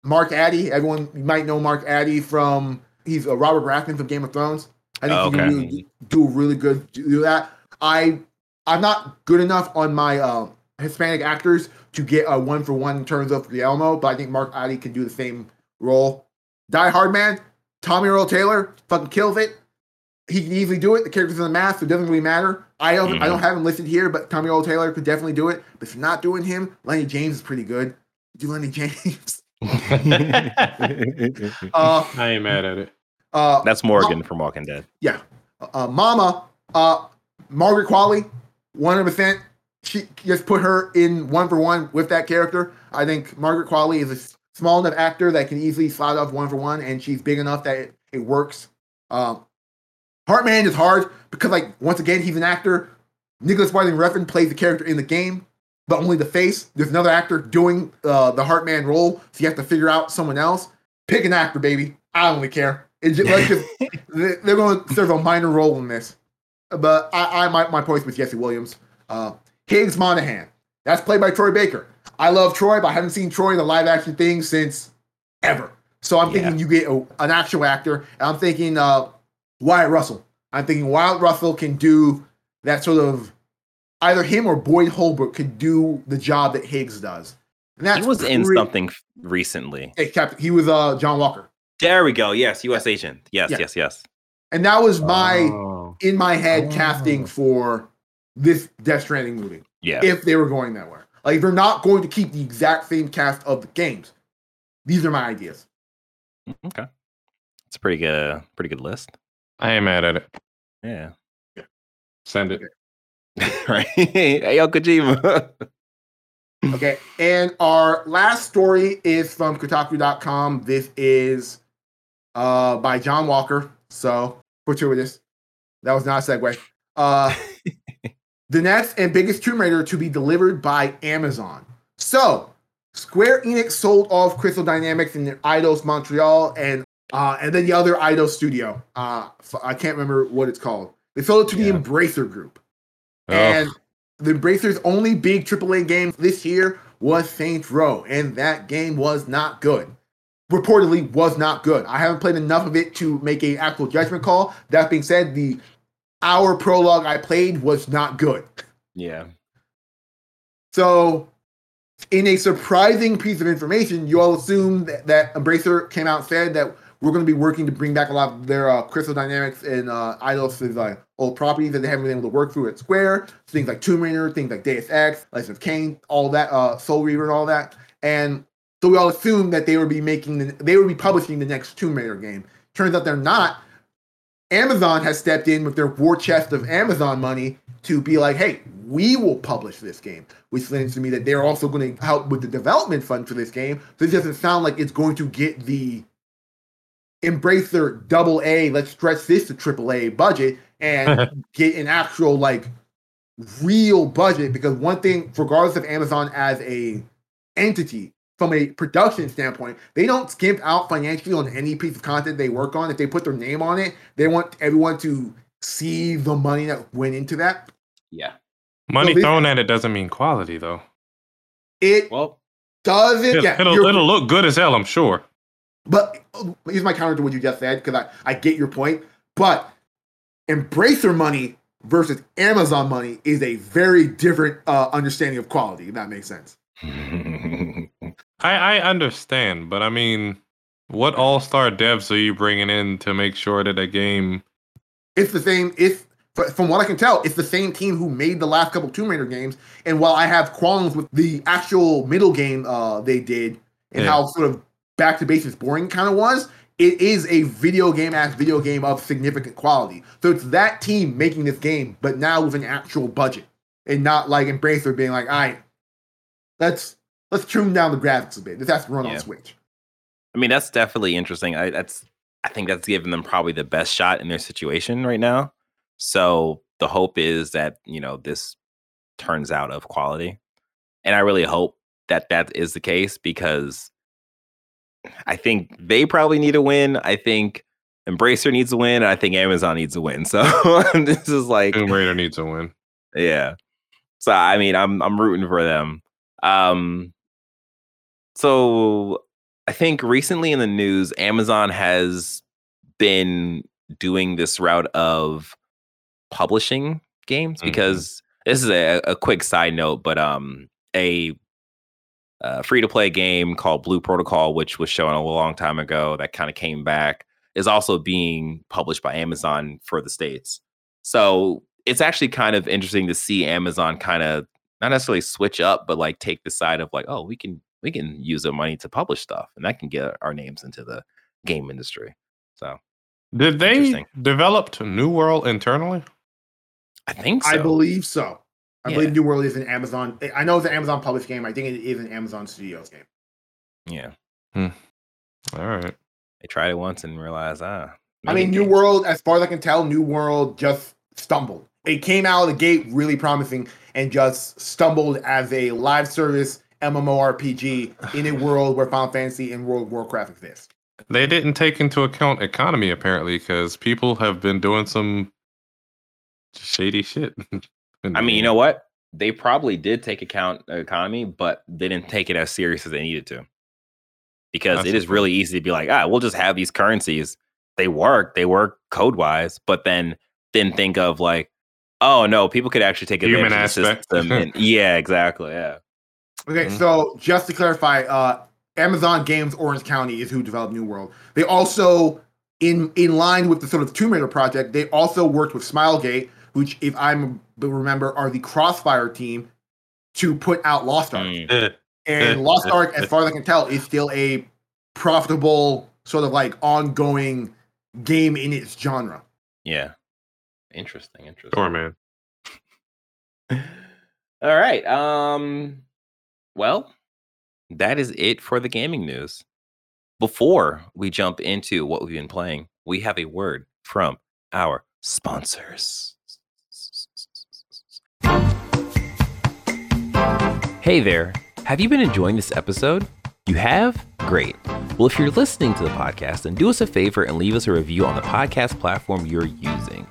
Mark Addy. Everyone you might know Mark Addy from he's a Robert Baratheon from Game of Thrones. I think Oh, he can really do really good to do that. I I'm not good enough on my uh, Hispanic actors to get a one for one in terms of Guillermo, but I think Mark Addy can do the same role. Die Hard Man, Tommy Earl Taylor fucking kills it. He can easily do it. The character's in the mask, so it doesn't really matter. I don't, I don't have him listed here, but Tommy Earl Taylor could definitely do it. But if you're not doing him, Lenny James is pretty good. Do Lenny James. Uh, I ain't mad at it. uh, That's Morgan from Walking Dead. yeah. Uh, Mama, uh, Margaret Qualley, 100%. She just put her in one for one with that character. I think Margaret Qualley is a s- small enough actor that can easily slide off one for one, and she's big enough that it, it works. Um, Heartman is hard because, like, once again, he's an actor. Nicolas Winding Refn plays the character in the game, but only the face. There's another actor doing uh, the Heartman role, so you have to figure out someone else. Pick an actor, baby. I don't really care. It just, just they- they're going to serve a minor role in this. But I, I my, my points with Jesse Williams. Uh, Higgs Monaghan. That's played by Troy Baker. I love Troy, but I haven't seen Troy in the live action thing since ever. So I'm thinking you get a, an actual actor. And I'm thinking uh, Wyatt Russell. I'm thinking Wyatt Russell can do that sort of either him or Boyd Holbrook could do the job that Higgs does. And that's he was in something recently. Hey, Captain, he was uh John Walker, There we go. Yes, U.S. agent. Yes, Yeah. yes, yes. and that was my Oh. in my head Oh. casting for this Death Stranding movie. Yeah. if they were going that way. Like they're not going to keep the exact same cast of the games. These are my ideas. okay. It's a pretty good, pretty good list. I ain't mad at it. Yeah. Send it. right. hey, yo, Kojima. Okay. and our last story is from Kotaku.com. This is uh by John Walker. So fortuitous. That was not a segue. Uh the next and biggest Tomb Raider to be delivered by Amazon. So Square Enix sold off Crystal Dynamics and Eidos Montreal and uh and then the other Eidos studio. Uh I can't remember what it's called. They sold it to Yeah. the Embracer Group. Ugh. And the Embracer's only big AAA game this year was Saints Row, and that game was not good. Reportedly, was not good. I haven't played enough of it to make a actual judgment call. That being said, the hour prologue I played was not good. yeah. So, in a surprising piece of information, you all assume that, that Embracer came out and said that we're going to be working to bring back a lot of their uh, Crystal Dynamics and uh, Eidos' like old properties that they haven't been able to work through at Square. Things like Tomb Raider, things like Deus Ex, Legends of Kain, all that, uh, Soul Reaver, and all that. And so we all assumed that they would be making, the, they would be publishing the next Tomb Raider game. Turns out they're not. Amazon has stepped in with their war chest of Amazon money to be like, hey, we will publish this game, which means to me that they're also going to help with the development fund for this game. So it doesn't sound like it's going to get the Embracer double A, let's stretch this to triple A budget and get an actual like real budget. Because one thing, regardless of Amazon as a entity, from a production standpoint, they don't skimp out financially on any piece of content they work on. If they put their name on it, they want everyone to see the money that went into that. Yeah. Money this- thrown at it doesn't mean quality, though. It Well, doesn't. It'll, yeah, it'll, you're- it'll look good as hell, I'm sure. But uh, here's my counter to what you just said because I, I get your point. But Embracer money versus Amazon money is a very different uh, understanding of quality. If that makes sense. I, I understand, but I mean, what all star devs are you bringing in to make sure that a game? It's the same. It's from what I can tell, it's the same team who made the last couple Tomb Raider games. And while I have qualms with the actual middle game uh, they did and Yeah. how sort of back to basics boring kind of was, it is a video game as video game of significant quality. So it's that team making this game, but now with an actual budget and not like Embracer being like, all right, let's let's tune down the graphics a bit. This has to run Yeah. on Switch. I mean, that's definitely interesting. I that's I think that's giving them probably the best shot in their situation right now. So the hope is that, you know, this turns out of quality. And I really hope that that is the case because I think they probably need a win. I think Embracer needs a win. And I think Amazon needs a win. So this is like Tomb Raider needs a win. yeah. So I mean, I'm I'm rooting for them. Um so I think recently in the news Amazon has been doing this route of publishing games Mhm. because this is a, a quick side note, but um a uh, free to play game called Blue Protocol, which was shown a long time ago, that kind of came back, is also being published by Amazon for the States. So it's actually kind of interesting to see Amazon kind of not necessarily switch up, but like take the side of like, oh, we can we can use the money to publish stuff, and that can get our names into the game industry. So Did they develop New World internally? I think so. I believe so. I Yeah. believe New World is an Amazon. I know it's an Amazon published game. I think it is an Amazon Studios game. yeah, All right. they tried it once and realized ah. I mean, New games- World, as far as I can tell, New World just stumbled. It came out of the gate really promising and just stumbled as a live service MMORPG in a world where Final Fantasy and World of Warcraft exist. They didn't take into account economy apparently because people have been doing some shady shit. I mean, you know what? They probably did take account economy, but they didn't take it as serious as they needed to. Because That's it the really easy to be like, ah, we'll just have these currencies they work, they work code wise, but then didn't think of like, oh no, people could actually take Human advantage of the aspect. system. and- yeah, exactly. Yeah. Okay, Mhm. so just to clarify, uh, Amazon Games Orange County is who developed New World. They also, in in line with the sort of Tomb Raider project, they also worked with Smilegate, which, if I remember, are the Crossfire team to put out Lost Ark. Mm. Eh, And Lost Ark, as far as I can tell, is still a profitable sort of like ongoing game in its genre. Yeah. Interesting. Interesting. Sure, man. All right. Um well, that is it for the gaming news. Before we jump into what we've been playing, we have a word from our sponsors. Hey there. Have you been enjoying this episode? You have? Great. Well, if you're listening to the podcast, then do us a favor and leave us a review on the podcast platform you're using.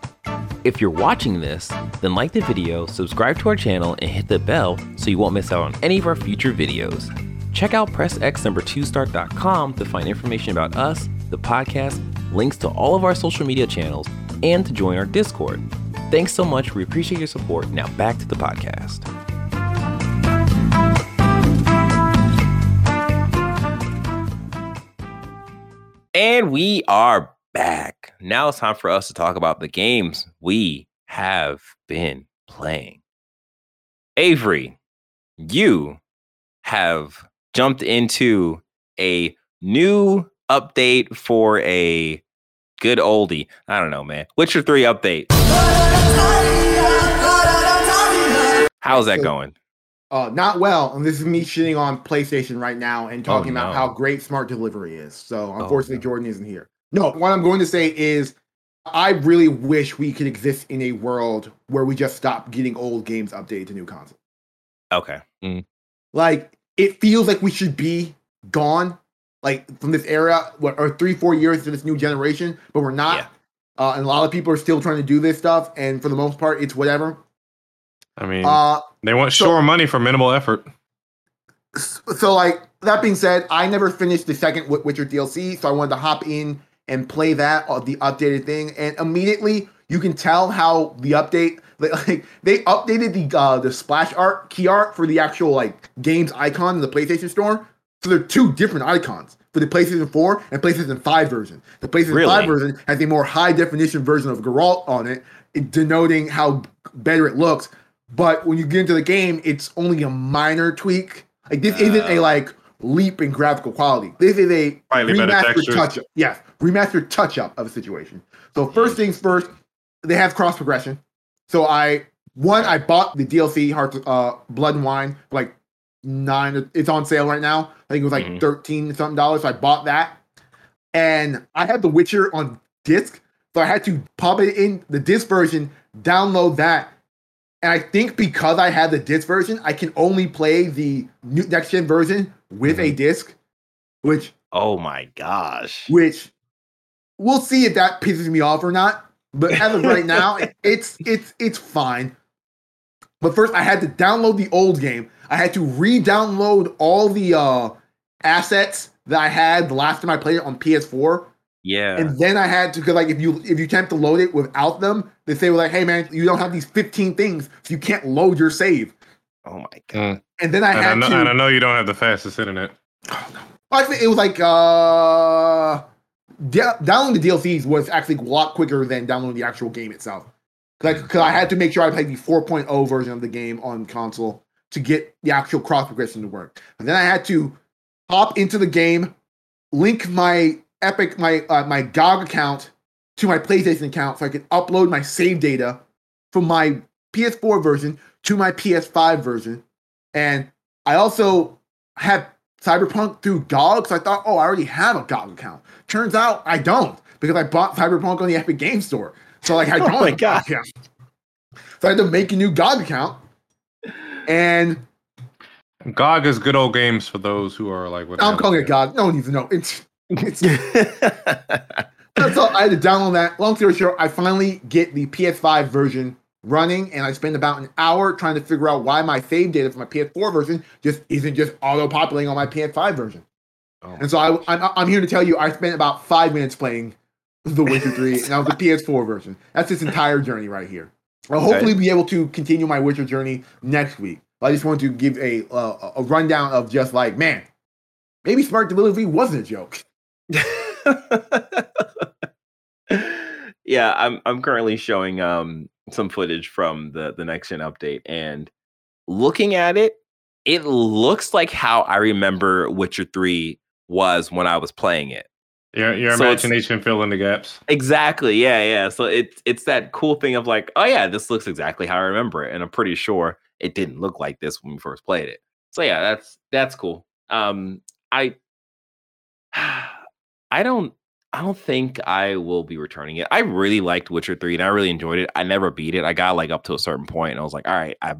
If you're watching this, then like the video, subscribe to our channel, and hit the bell so you won't miss out on any of our future videos. Check out PressX2start.com to find information about us, the podcast, links to all of our social media channels, and to join our Discord. Thanks so much. We appreciate your support. Now back to the podcast. And we are back. Now it's time for us to talk about the games we have been playing. Avery, you have jumped into a new update for a good oldie. I don't know, man. Witcher 3 update. How's that going? Uh, not well, and this is me shitting on PlayStation right now and talking about no. how great smart delivery is. So Oh, unfortunately, no. Jordan isn't here. No, what I'm going to say is, I really wish we could exist in a world where we just stop getting old games updated to new consoles. Okay. Like it feels like we should be gone, like from this era, what or three, four years to this new generation, but we're not. Yeah. Uh, and a lot of people are still trying to do this stuff, and for the most part, it's whatever. I mean, Uh, they want so- sure money for minimal effort. so like that being said, I never finished the second Wi- Witcher DLC, so I wanted to hop in and play that uh, the updated thing, and immediately you can tell how the update like they updated the uh, the splash art key art for the actual like games icon in the PlayStation Store. So they're two different icons for the PlayStation 4 and PlayStation 5 version. The PlayStation Really? 5 version has a more high definition version of Geralt on it, it denoting how better it looks. But when you get into the game, it's only a minor tweak. Like this isn't a Oh. like leap in graphical quality. This is a Slightly remastered touch up. Yes, remastered touch up of a situation. So first things first, they have cross progression. So I one I bought the DLC Hearts uh Blood and Wine for like nine. It's on sale right now. I think it was like Mhm. thirteen something dollars. So I bought that, and I had The Witcher on disc, so I had to pop it in the disc version, download that. And I think because I had the disc version, I can only play the new next gen version with a disc, which Oh my gosh. which we'll see if that pisses me off or not. But as of right now, it's it's it's fine. But first, I had to download the old game. I had to re-download all the uh, assets that I had the last time I played it on PS4, Yeah. and then I had to because like if you if you attempt to load it without them, they say like, "Hey man, you don't have these 15 things, so you can't load your save." oh my god. Mm. And then I And I, had know, to. and I know you don't have the fastest internet. Oh, no. Actually, it was like uh, da- downloading the DLCs was actually a lot quicker than downloading the actual game itself. Like, Because I had to make sure I played the 4.0 version of the game on console to get the actual cross progression to work. And then I had to hop into the game, link my Epic my uh, my GOG account to my PlayStation account so I could upload my save data from my PS4 version to my PS5 version. And I also had Cyberpunk through GOG, so I thought, oh, I already have a GOG account. Turns out I don't because I bought Cyberpunk on the Epic Game Store. So like I Oh don't my have a GOG account. So I had to make a new GOG account. And GOG is good old games for those who are like. what I'm calling it GOG. No one needs to know. It's it's That's all. I had to download that. Long story short, I finally get the PS5 version running, and I spend about an hour trying to figure out why my save data for my PS4 version just isn't just auto populating on my PS5 version. Oh And so I, I'm, I'm here to tell you, I spent about five minutes playing The Witcher 3, and that was the PS4 version. That's its entire journey right here. I'll hopefully be able to continue my Witcher journey next week. I just want to give a uh, a rundown of just like, man, maybe smart delivery wasn't a joke. yeah, I'm I'm currently showing um some footage from the the next gen update and looking at it, it looks like how I remember Witcher 3 was when I was playing it. Your your So imagination fill in the gaps. Exactly. Yeah, yeah. So it's it's that cool thing of like, oh yeah, this looks exactly how I remember it, and I'm pretty sure it didn't look like this when we first played it. So yeah, that's that's cool. Um, I I don't I don't think I will be returning it. I really liked Witcher Three, and I really enjoyed it. I never beat it. I got like up to a certain point, and I was like, all right, I've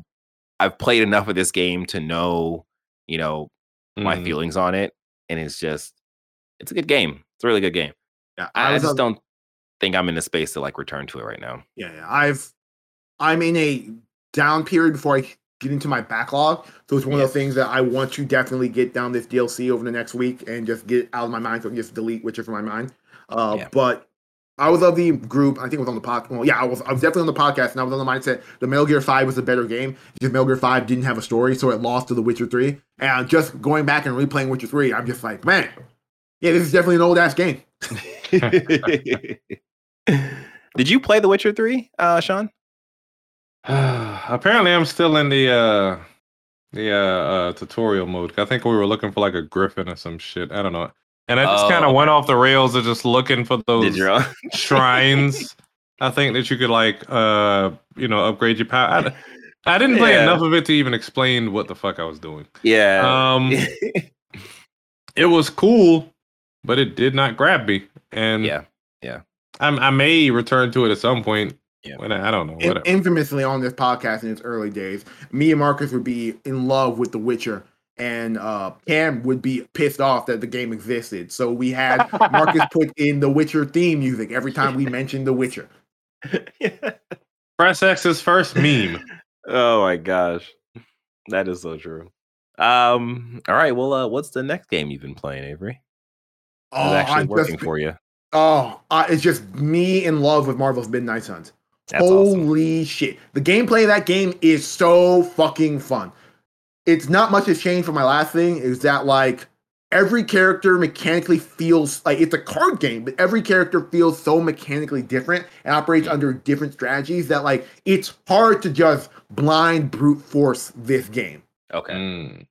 I've played enough of this game to know, you know, my Mhm. feelings on it, and it's just it's a good game. It's a really good game. Yeah, I, I just up- don't think I'm in a space to like return to it right now. Yeah, yeah. I've I'm in a down period before I get into my backlog. So it's one of the things that I want to definitely get down this DLC over the next week and just get out of my mind. So I can just delete Witcher from my mind. Uh, Yeah. But I was of the group. I think it was on the podcast. Well, yeah, I was. I was definitely on the podcast, and I was on the mindset the Metal Gear Five was a better game. Just Metal Gear Five didn't have a story, so it lost to the Witcher Three. And just going back and replaying Witcher Three, I'm just like, man, yeah, this is definitely an old ass game. Did you play The Witcher 3, uh, Sean? Apparently, I'm still in the uh the uh, uh tutorial mode. I think we were looking for like a griffin or some shit. I don't know. And I just Oh, kind of okay. went off the rails of just looking for those Did your own? shrines. I think that you could like uh you know upgrade your power. I, I didn't play Yeah. enough of it to even explain what the fuck I was doing. yeah. Um, it was cool, but it did not grab me. And yeah. I'm, I may return to it at some point. Yeah. When I, I don't know. In- infamously on this podcast in its early days, me and Marcus would be in love with The Witcher, and uh, Cam would be pissed off that the game existed. So we had Marcus put in The Witcher theme music every time we mentioned The Witcher. Press X's first meme. oh my gosh. That is so true. Um, all right. Well, uh, what's the next game you've been playing, Avery? It's Oh, actually I'm working just, for you. oh, uh, it's just me in love with Marvel's Midnight Suns. That's awesome. Holy shit. The gameplay of that game is so fucking fun. It's not much has changed from my last thing, is that like every character mechanically feels like it's a card game, but every character feels so mechanically different and operates under different strategies that like it's hard to just blind brute force this game. Okay. Mm.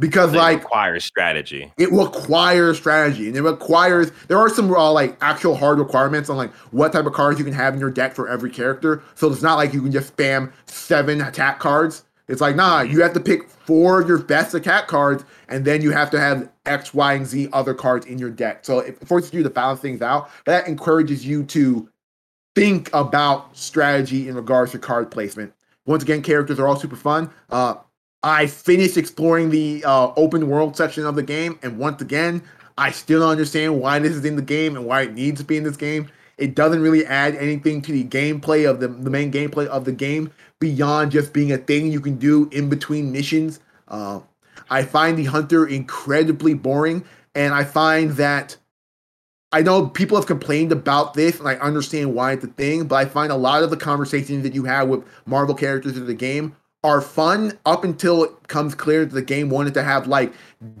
Because It like requires strategy. it requires strategy and it requires there are some uh, like actual hard requirements on like what type of cards you can have in your deck for every character. So it's not like you can just spam seven attack cards. It's like nah you have to pick four of your best attack cards and then you have to have x y and z other cards in your deck. So it forces you to balance things out. But that encourages you to think about strategy in regards to card placement. Once again characters are all super fun. Uh I finished exploring the uh, open world section of the game, and once again, I still don't understand why this is in the game and why it needs to be in this game. It doesn't really add anything to the gameplay of the, the main gameplay of the game beyond just being a thing you can do in between missions. Uh, I find the hunter incredibly boring, and I find that I know people have complained about this, and I understand why it's a thing, but I find a lot of the conversations that you have with Marvel characters in the game are fun up until it comes clear that the game wanted to have like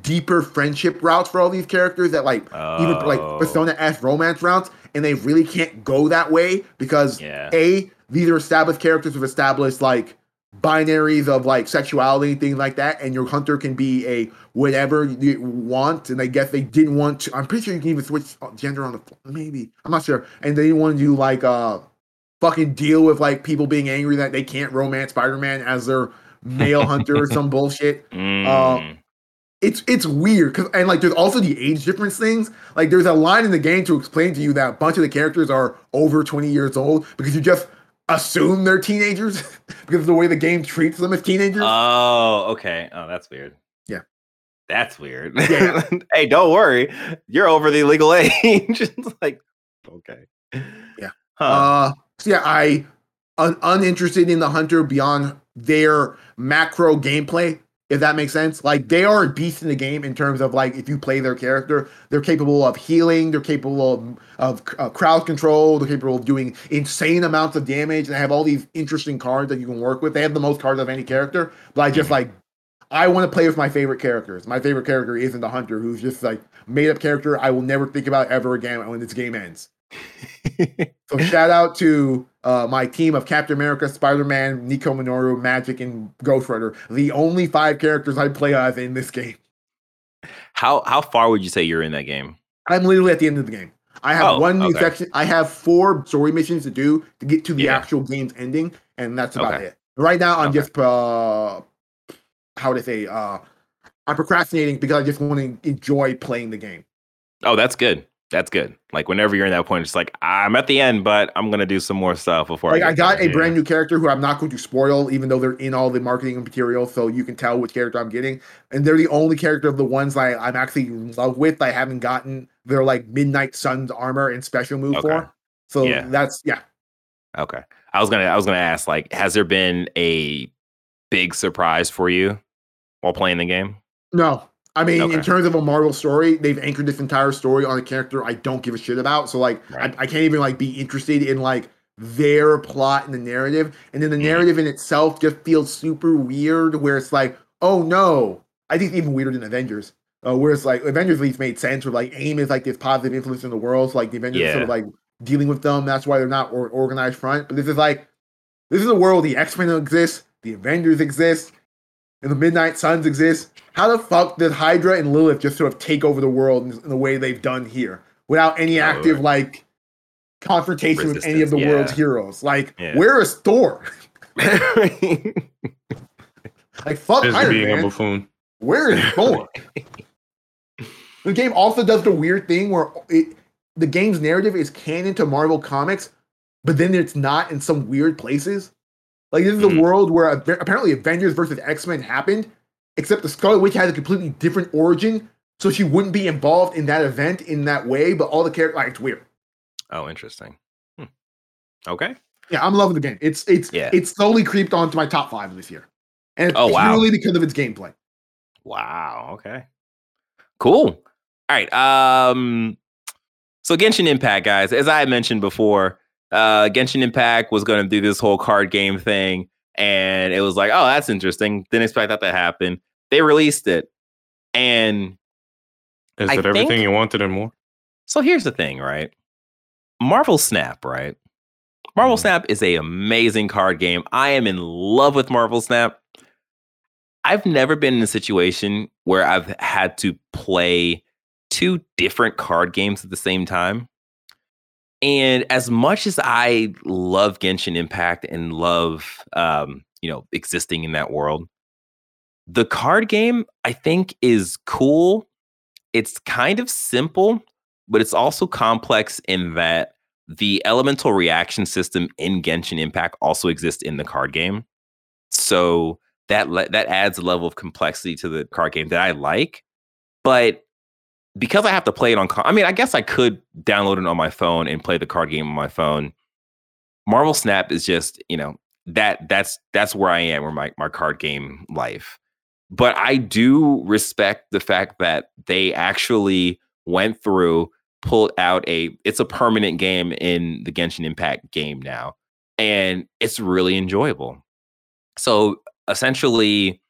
deeper friendship routes for all these characters that like even like Oh. Persona S romance routes, and they really can't go that way because Yeah. a these are established characters with established like binaries of like sexuality and things like that and your hunter can be a whatever you want and i guess they didn't want to i'm pretty sure you can even switch gender on the maybe i'm not sure and they didn't want to do like uh fucking deal with like people being angry that they can't romance spider-man as their male hunter or some bullshit Mm. it's it's weird because and like there's also the age difference things. Like there's a line in the game to explain to you that a bunch of the characters are over 20 years old because you just assume they're teenagers because of the way the game treats them as teenagers. Oh, okay. Oh, that's weird. Yeah. That's weird. Yeah. hey, don't worry. You're over the legal age. it's like, okay. Yeah. Huh. Uh, so yeah, I un- uninterested in the hunter beyond their macro gameplay. if that makes sense. Like they are a beast in the game in terms of like if you play their character, they're capable of healing, they're capable of, of uh, crowd control, they're capable of doing insane amounts of damage. And they have all these interesting cards that you can work with. They have the most cards of any character, but I just like I want to play with my favorite characters. My favorite character isn't the hunter, who's just like made up character I will never think about ever again when this game ends. so shout out to uh, my team of Captain America, Spider Man, Nico Minoru, Magik, and Ghost Rider. The only five characters I play as in this game. How how far would you say you're in that game? I'm literally at the end of the game. I have Oh, one new okay. section. I have four story missions to do to get to the Yeah. actual game's ending, and that's about Okay. it. Right now, I'm Okay. just uh, how would I say? Uh, I'm procrastinating because I just want to enjoy playing the game. Oh, that's good. That's good. Like whenever you're in that point, it's like I'm at the end, but I'm gonna do some more stuff before. Like I, I got a brand new character who I'm not going to spoil, even though they're in all the marketing material, so you can tell which character I'm getting. And they're the only character of the ones I, I'm actually in love with. I haven't gotten their like Midnight Sun's armor and special move Okay. for. So Yeah. that's yeah. Okay. I was gonna I was gonna ask like, has there been a big surprise for you while playing the game? No, I mean, in terms of a Marvel story, they've anchored this entire story on a character I don't give a shit about. So like, Right. I, I can't even like be interested in like their plot and the narrative. And then the Mhm. narrative in itself just feels super weird, where it's like, oh no, I think it's even weirder than Avengers. Uh, where it's like Avengers at least made sense, where like AIM is like this positive influence in the world, so like the Avengers are sort of like dealing with them. That's why they're not or- organized front. But this is like, this is a world the X Men exist, the Avengers exist, and the Midnight Suns exist. How the fuck did Hydra and Lilith just sort of take over the world in, in the way they've done here without any active right. like confrontation with any of the Resistance, world's heroes? Like, Yeah. where is Thor? Like, fuck Busy Iron being a Man. buffoon. Where is Thor? the game also does the weird thing where it the game's narrative is canon to Marvel Comics, but then it's not in some weird places. Like this is Mhm. a world where apparently Avengers versus X Men happened, except the Scarlet Witch had a completely different origin, so she wouldn't be involved in that event in that way. But all the characters, like it's weird. oh, interesting. Hmm. Okay. Yeah, I'm loving the game. It's it's Yeah. it's slowly creeped onto my top five this year, and it's Oh, wow. purely because of its gameplay. Wow. Okay. Cool. All right. Um. So Genshin Impact, guys, as I mentioned before, uh, Genshin Impact was going to do this whole card game thing, and it was like, oh, that's interesting. Didn't expect that to happen. They released it, and Is I it everything think- you wanted and more? so here's the thing, right? Marvel Snap, right? Marvel Mhm. Snap is a amazing card game. I am in love with Marvel Snap. I've never been in a situation where I've had to play two different card games at the same time. And as much as I love Genshin Impact and love um, you know, existing in that world, the card game I think is cool. It's kind of simple, but it's also complex in that the elemental reaction system in Genshin Impact also exists in the card game. So that le- that adds a level of complexity to the card game that I like. But because I have to play it on, co- I mean, I guess I could download it on my phone and play the card game on my phone. Marvel Snap is just, you know, that that's that's where I am, where my my card game life. But I do respect the fact that they actually went through, pulled out a. It's a permanent game in the Genshin Impact game now, and it's really enjoyable. So essentially,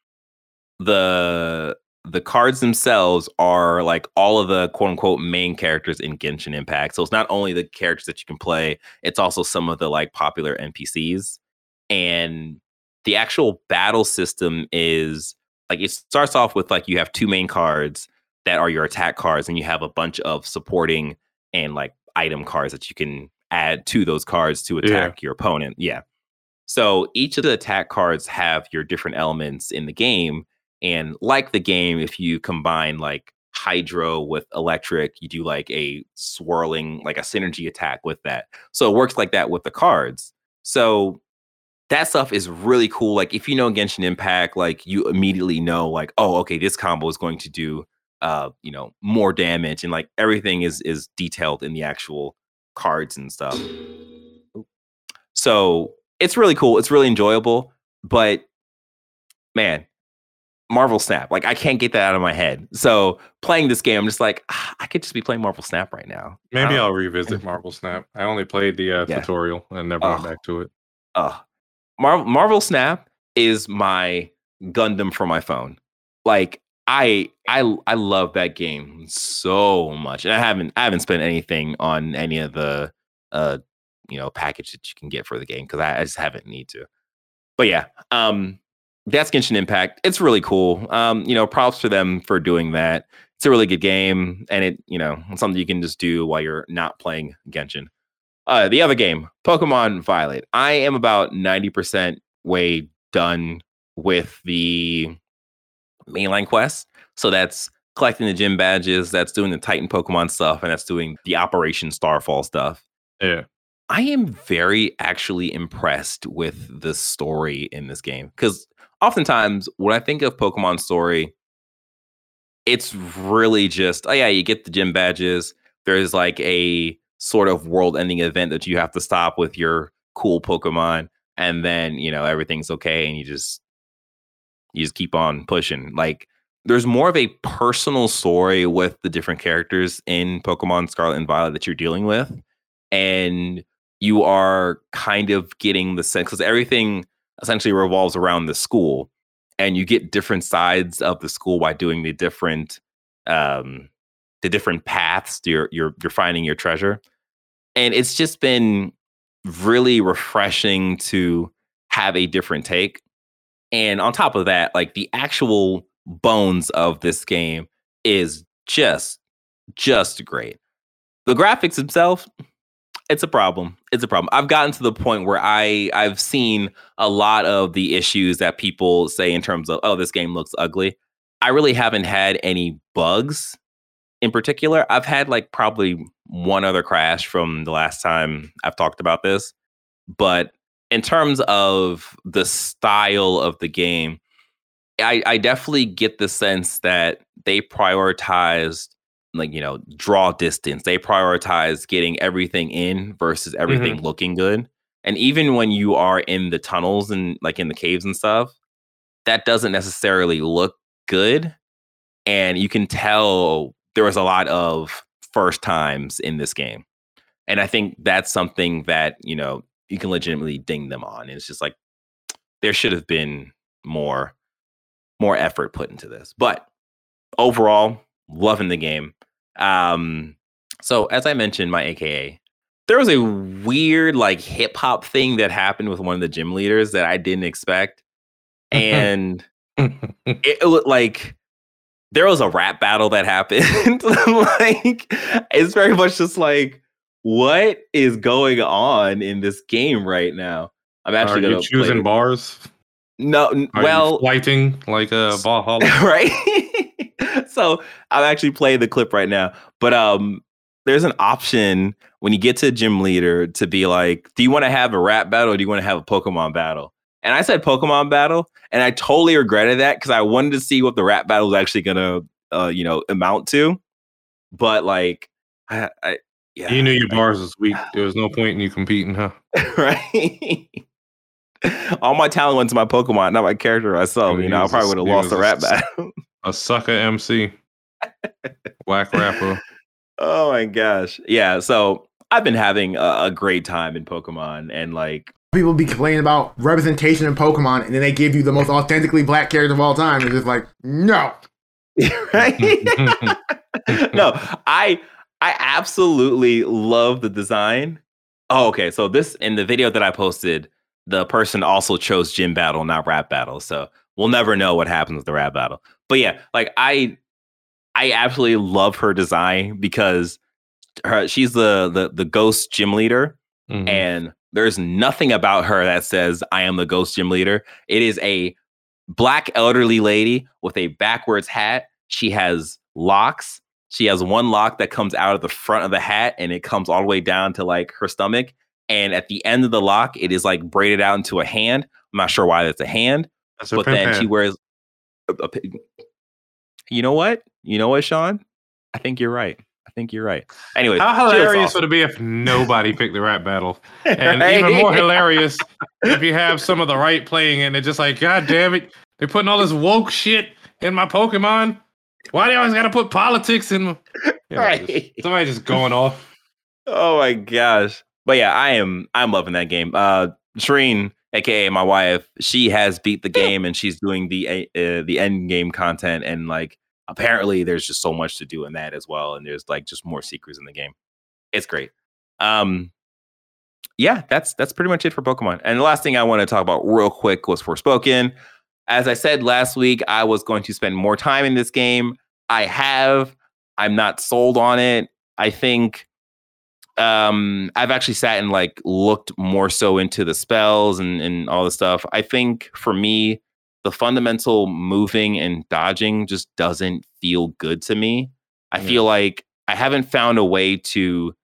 the the cards themselves are like all of the quote unquote main characters in Genshin Impact. So it's not only the characters that you can play, it's also some of the like popular NPCs. And the actual battle system is like it starts off with like you have two main cards that are your attack cards, and you have a bunch of supporting and like item cards that you can add to those cards to attack your opponent. Yeah. So each of the attack cards have your different elements in the game. And like the game, if you combine like hydro with electric, you do like a swirling, like a synergy attack with that. So it works like that with the cards. So that stuff is really cool. Like if you know Genshin Impact, like you immediately know, like, oh, okay, this combo is going to do uh, you know, more damage and like everything is is detailed in the actual cards and stuff. So it's really cool. It's really enjoyable. But man, Marvel Snap. Like I can't get that out of my head. So playing this game, I'm just like ah, I could just be playing Marvel Snap right now. Maybe Oh. I'll revisit Marvel Snap. I only played the uh, Yeah. tutorial and never went Oh. back to it. uh Mar- Marvel Snap is my Gundam for my phone. Like I I I love that game so much. And I haven't I haven't spent anything on any of the uh you know package that you can get for the game because I, I just haven't need to. But yeah, um that's Genshin Impact. It's really cool. Um, you know, props to them for doing that. It's a really good game, and it, you know, it's something you can just do while you're not playing Genshin. Uh, the other game, Pokemon Violet. I am about 90% way done with the mainline quests. So that's collecting the gym badges, that's doing the Titan Pokemon stuff, and that's doing the Operation Starfall stuff. Yeah. I am very actually impressed with the story in this game because oftentimes when I think of Pokemon story, it's really just oh yeah, you get the gym badges. There's like a sort of world-ending event that you have to stop with your cool Pokemon, and then you know everything's okay, and you just you just keep on pushing. Like there's more of a personal story with the different characters in Pokemon Scarlet and Violet that you're dealing with, and you are kind of getting the sense because everything essentially revolves around the school and you get different sides of the school by doing the different um the different paths you're you're you're finding your treasure. And it's just been really refreshing to have a different take. And on top of that like the actual bones of this game is just just great. The graphics themselves it's a problem. It's a problem. I've gotten to the point where I I've seen a lot of the issues that people say in terms of oh this game looks ugly. I really haven't had any bugs in particular. I've had like probably one other crash from the last time I've talked about this, but in terms of the style of the game, I, I definitely get the sense that they prioritized like you know draw distance. They prioritize getting everything in versus everything mm-hmm. looking good. And even when you are in the tunnels and like in the caves and stuff that doesn't necessarily look good. And you can tell there was a lot of first times in this game. And i think that's something that you know you can legitimately ding them on. It's just like there should have been more more effort put into this. But overall loving the game um, so as I mentioned, my AKA, there was a weird like hip hop thing that happened with one of the gym leaders that I didn't expect, and it, it looked like there was a rap battle that happened. like it's very much just like what is going on in this game right now. I'm Are actually you gonna play choosing bars? No, Are well, you flyting like a uh, Valhalla? right? So I'm actually playing the clip right now. But um there's an option when you get to a gym leader to be like, do you want to have a rap battle or do you want to have a Pokemon battle? And I said Pokemon battle, and I totally regretted that because I wanted to see what the rap battle was actually gonna uh, you know, amount to. But like I, I yeah. You knew your bars was weak. There was no point in you competing, huh? right? All my talent went to my Pokemon, not my character myself. Yeah, You know, I probably would have lost the rap battle. A sucker MC. Whack rapper. Oh my gosh. Yeah. So I've been having a, a great time in Pokemon and like, People be complaining about representation in Pokemon, and then they give you the most authentically black character of all time. It's just like, no. right? no, I I absolutely love the design. Oh, okay. So this in the video that I posted, the person also chose gym battle, not rap battle. So we'll never know what happens with the rap battle. But yeah, like I I absolutely love her design because her she's the the the ghost gym leader Mhm. and there's nothing about her that says I am the ghost gym leader. It is a black elderly lady with a backwards hat. She has locks. She has one lock that comes out of the front of the hat and it comes all the way down to like her stomach. And at the end of the lock, it is like braided out into a hand. I'm not sure why that's a hand, That's but then she wears. A, a you know what? You know what, Sean? I think you're right. I think you're right. Anyway, How hilarious would it be if nobody picked the rap battle? And even more hilarious if you have some of the right playing and it's just like, God damn it, they're putting all this woke shit in my Pokemon. Why do you always gotta put politics in? You know, Right. just- somebody just going off. Oh my gosh. But yeah, I am I'm loving that game. Uh Shreen, aka my wife, she has beat the game and she's doing the uh, the end game content and like apparently there's just so much to do in that as well and there's like just more secrets in the game. It's great. Um yeah, that's that's pretty much it for Pokemon. And the last thing I want to talk about real quick was Forspoken. As I said last week, I was going to spend more time in this game. I have. I'm not sold on it. I think um I've actually sat and like looked more so into the spells and and all the stuff. I think for me, the fundamental moving and dodging just doesn't feel good to me. I Yeah. feel like I haven't found a way to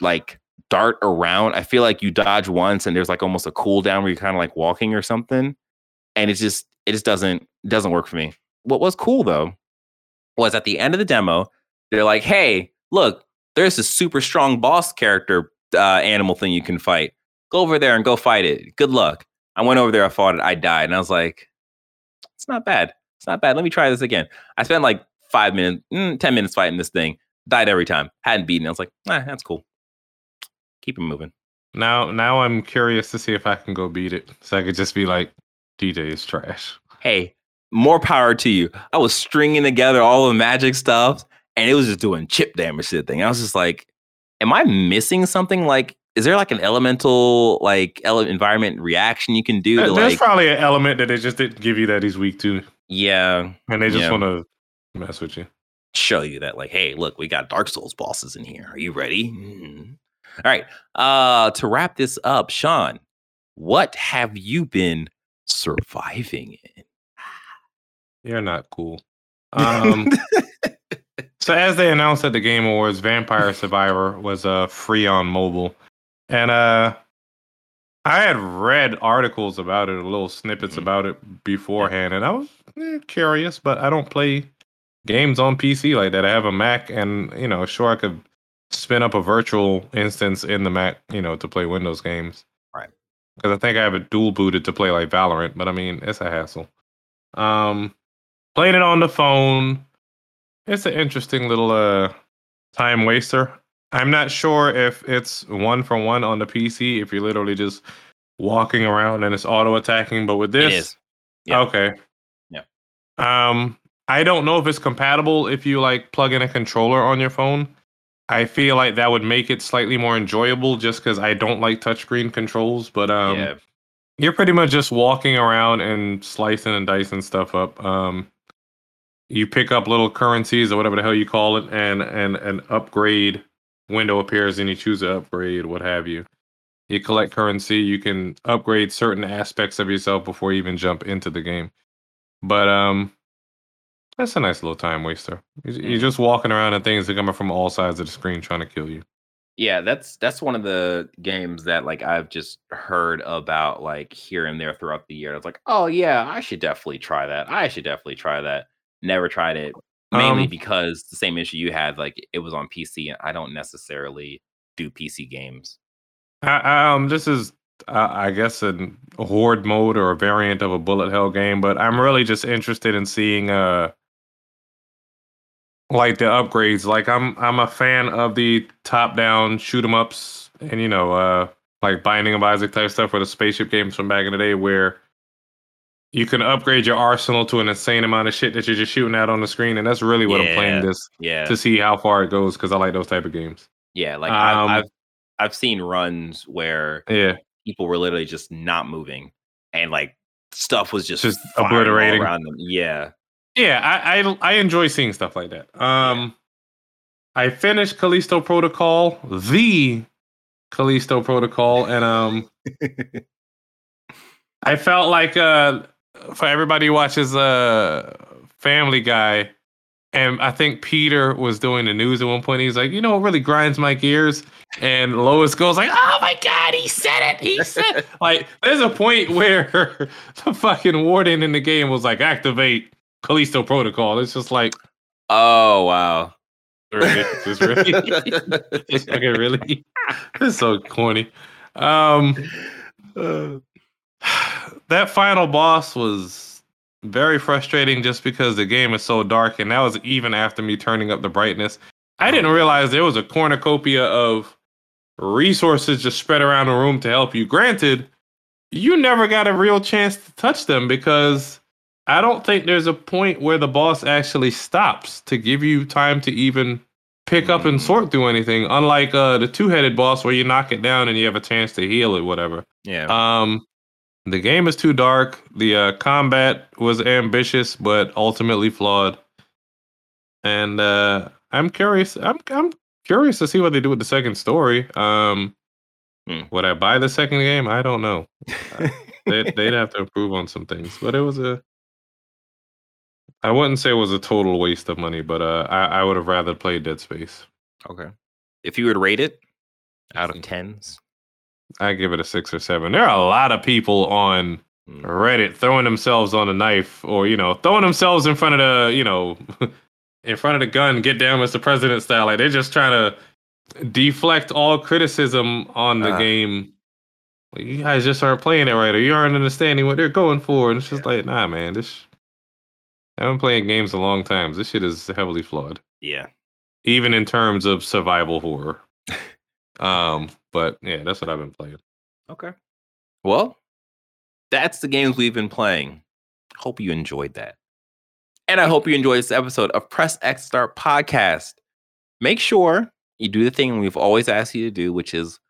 like dart around. I feel like you dodge once and there's like almost a cooldown where you're kind of like walking or something. And it's just it just doesn't doesn't work for me. What was cool though was at the end of the demo, they're like, hey, look, there's this super strong boss character uh, animal thing you can fight. Go over there and go fight it. Good luck. I went over there, I fought it, I died. And I was like, it's not bad. It's not bad. Let me try this again. I spent like five minutes, mm, 10 minutes fighting this thing, died every time, hadn't beaten it. I was like, ah, that's cool. Keep it moving. Now, now I'm curious to see if I can go beat it, so I could just be like, DJ is trash. Hey, more power to you. I was stringing together all the magic stuff and it was just doing chip damage to the thing. I was just like, am I missing something? Like, is there like an elemental, like, ele- environment reaction you can do There- to There's like, probably an element that they just didn't give you that he's weak to, yeah, and they just Yeah. want to mess with you. show you that, like, hey, look, we got Dark Souls bosses in here. Are you ready? Mhm. All right. Uh, to wrap this up, Sean, what have you been surviving in? You're not cool. Um, so as they announced at the Game Awards, Vampire Survivor was uh, free on mobile, and uh, I had read articles about it, little snippets Mhm. about it beforehand, and I was eh, curious, but I don't play games on PC like that. I have a Mac, and you know, sure I could spin up a virtual instance in the Mac, you know, to play Windows games. Right. Because I think I have it dual booted to play like Valorant, but I mean, it's a hassle. Um, playing it on the phone, it's an interesting little uh time waster. I'm not sure if it's one for one on the PC, if you're literally just walking around and it's auto attacking, but with this, it is. Yeah. okay, Yeah. Um, I don't know if it's compatible if you like plug in a controller on your phone. I feel like that would make it slightly more enjoyable just because I don't like touchscreen controls, but um yeah. you're pretty much just walking around and slicing and dicing stuff up. Um, you pick up little currencies or whatever the hell you call it, and and an upgrade window appears, and you choose an upgrade, what have you. You collect currency. You can upgrade certain aspects of yourself before you even jump into the game. But um, that's a nice little time waster. You- You're Mhm. just walking around and things are coming from all sides of the screen trying to kill you. Yeah, that's that's one of the games that like I've just heard about like here and there throughout the year. I was like, oh yeah, I should definitely try that. I should definitely try that. Never tried it mainly Um, because the same issue you had, like it was on PC, and I don't necessarily do PC games. I, um, this is, uh, I guess, a horde mode or a variant of a bullet hell game, but I'm really just interested in seeing, uh, like the upgrades. Like I'm, I'm a fan of the top-down shoot 'em ups, and you know, uh, like Binding of Isaac type stuff, or the spaceship games from back in the day, where you can upgrade your arsenal to an insane amount of shit that you're just shooting at on the screen, and that's really what I'm playing this Yeah, to see how far it goes because I like those type of games. yeah. Like Um, I've, I've I've seen runs where Yeah. people were literally just not moving, and like stuff was just Just obliterating. around them. Yeah, Yeah, I, I I enjoy seeing stuff like that. Um, I finished Callisto Protocol, the Callisto Protocol, and um, I felt like uh, for everybody who watches uh, Family Guy, and I think Peter was doing the news at one point. He's like, you know, what really grinds my gears, and Lois goes like, oh my god, he said it, he said, like, there's a point where the fucking warden in the game was like, activate Callisto Protocol. It's just like, Oh wow. really? Is this really? It's fucking really? It's so corny. Um, that final boss was very frustrating just because the game is so dark, and that was even after me turning up the brightness. I didn't realize there was a cornucopia of resources just spread around the room to help you. Granted, you never got a real chance to touch them because I don't think there's a point where the boss actually stops to give you time to even pick up and sort through anything. Unlike uh, the two-headed boss where you knock it down and you have a chance to heal it, whatever. Yeah. Um, the game is too dark. The uh, combat was ambitious, but ultimately flawed. And uh, I'm curious. I'm I'm curious to see what they do with the second story. Um, Hmm. would I buy the second game? I don't know. They'd, they'd have to improve on some things, but it was a. I wouldn't say it was a total waste of money, but uh, I, I would have rather played Dead Space. okay. If you would rate it out of tens, I give it a six or seven. There are a lot of people on Mm. Reddit throwing themselves on a knife, or you know, throwing themselves in front of the, you know, in front of the gun, get down, Mr. President style. Like they're just trying to deflect all criticism on the Uh. game. Like, you guys just aren't playing it right, or you aren't understanding what they're going for. And it's just like, nah, man, this. I've been playing games a long time. This shit is heavily flawed, yeah. even in terms of survival horror. Um, but yeah, that's what I've been playing. Okay. Well, that's the games we've been playing. Hope you enjoyed that. And I hope you enjoyed this episode of Press X Start Podcast. Make sure you do the thing we've always asked you to do, which is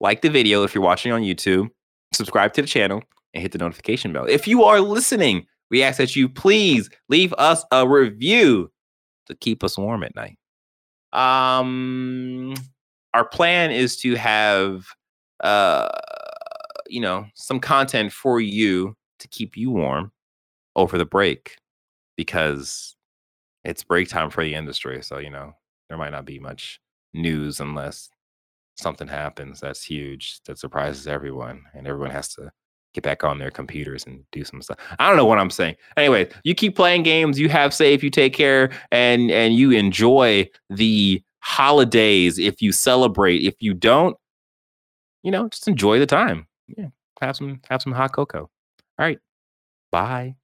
like the video if you're watching on YouTube, subscribe to the channel, and hit the notification bell. If you are listening, we ask that you please leave us a review to keep us warm at night. Um, our plan is to have uh you know some content for you to keep you warm over the break because it's break time for the industry so you know there might not be much news unless something happens that's huge that surprises everyone and everyone has to get back on their computers and do some stuff. I don't know what i'm saying. Anyway you keep playing games you have safe you take care and and you enjoy the holidays if you celebrate. If you don't you know just enjoy the time. Yeah have some have some hot cocoa. All right bye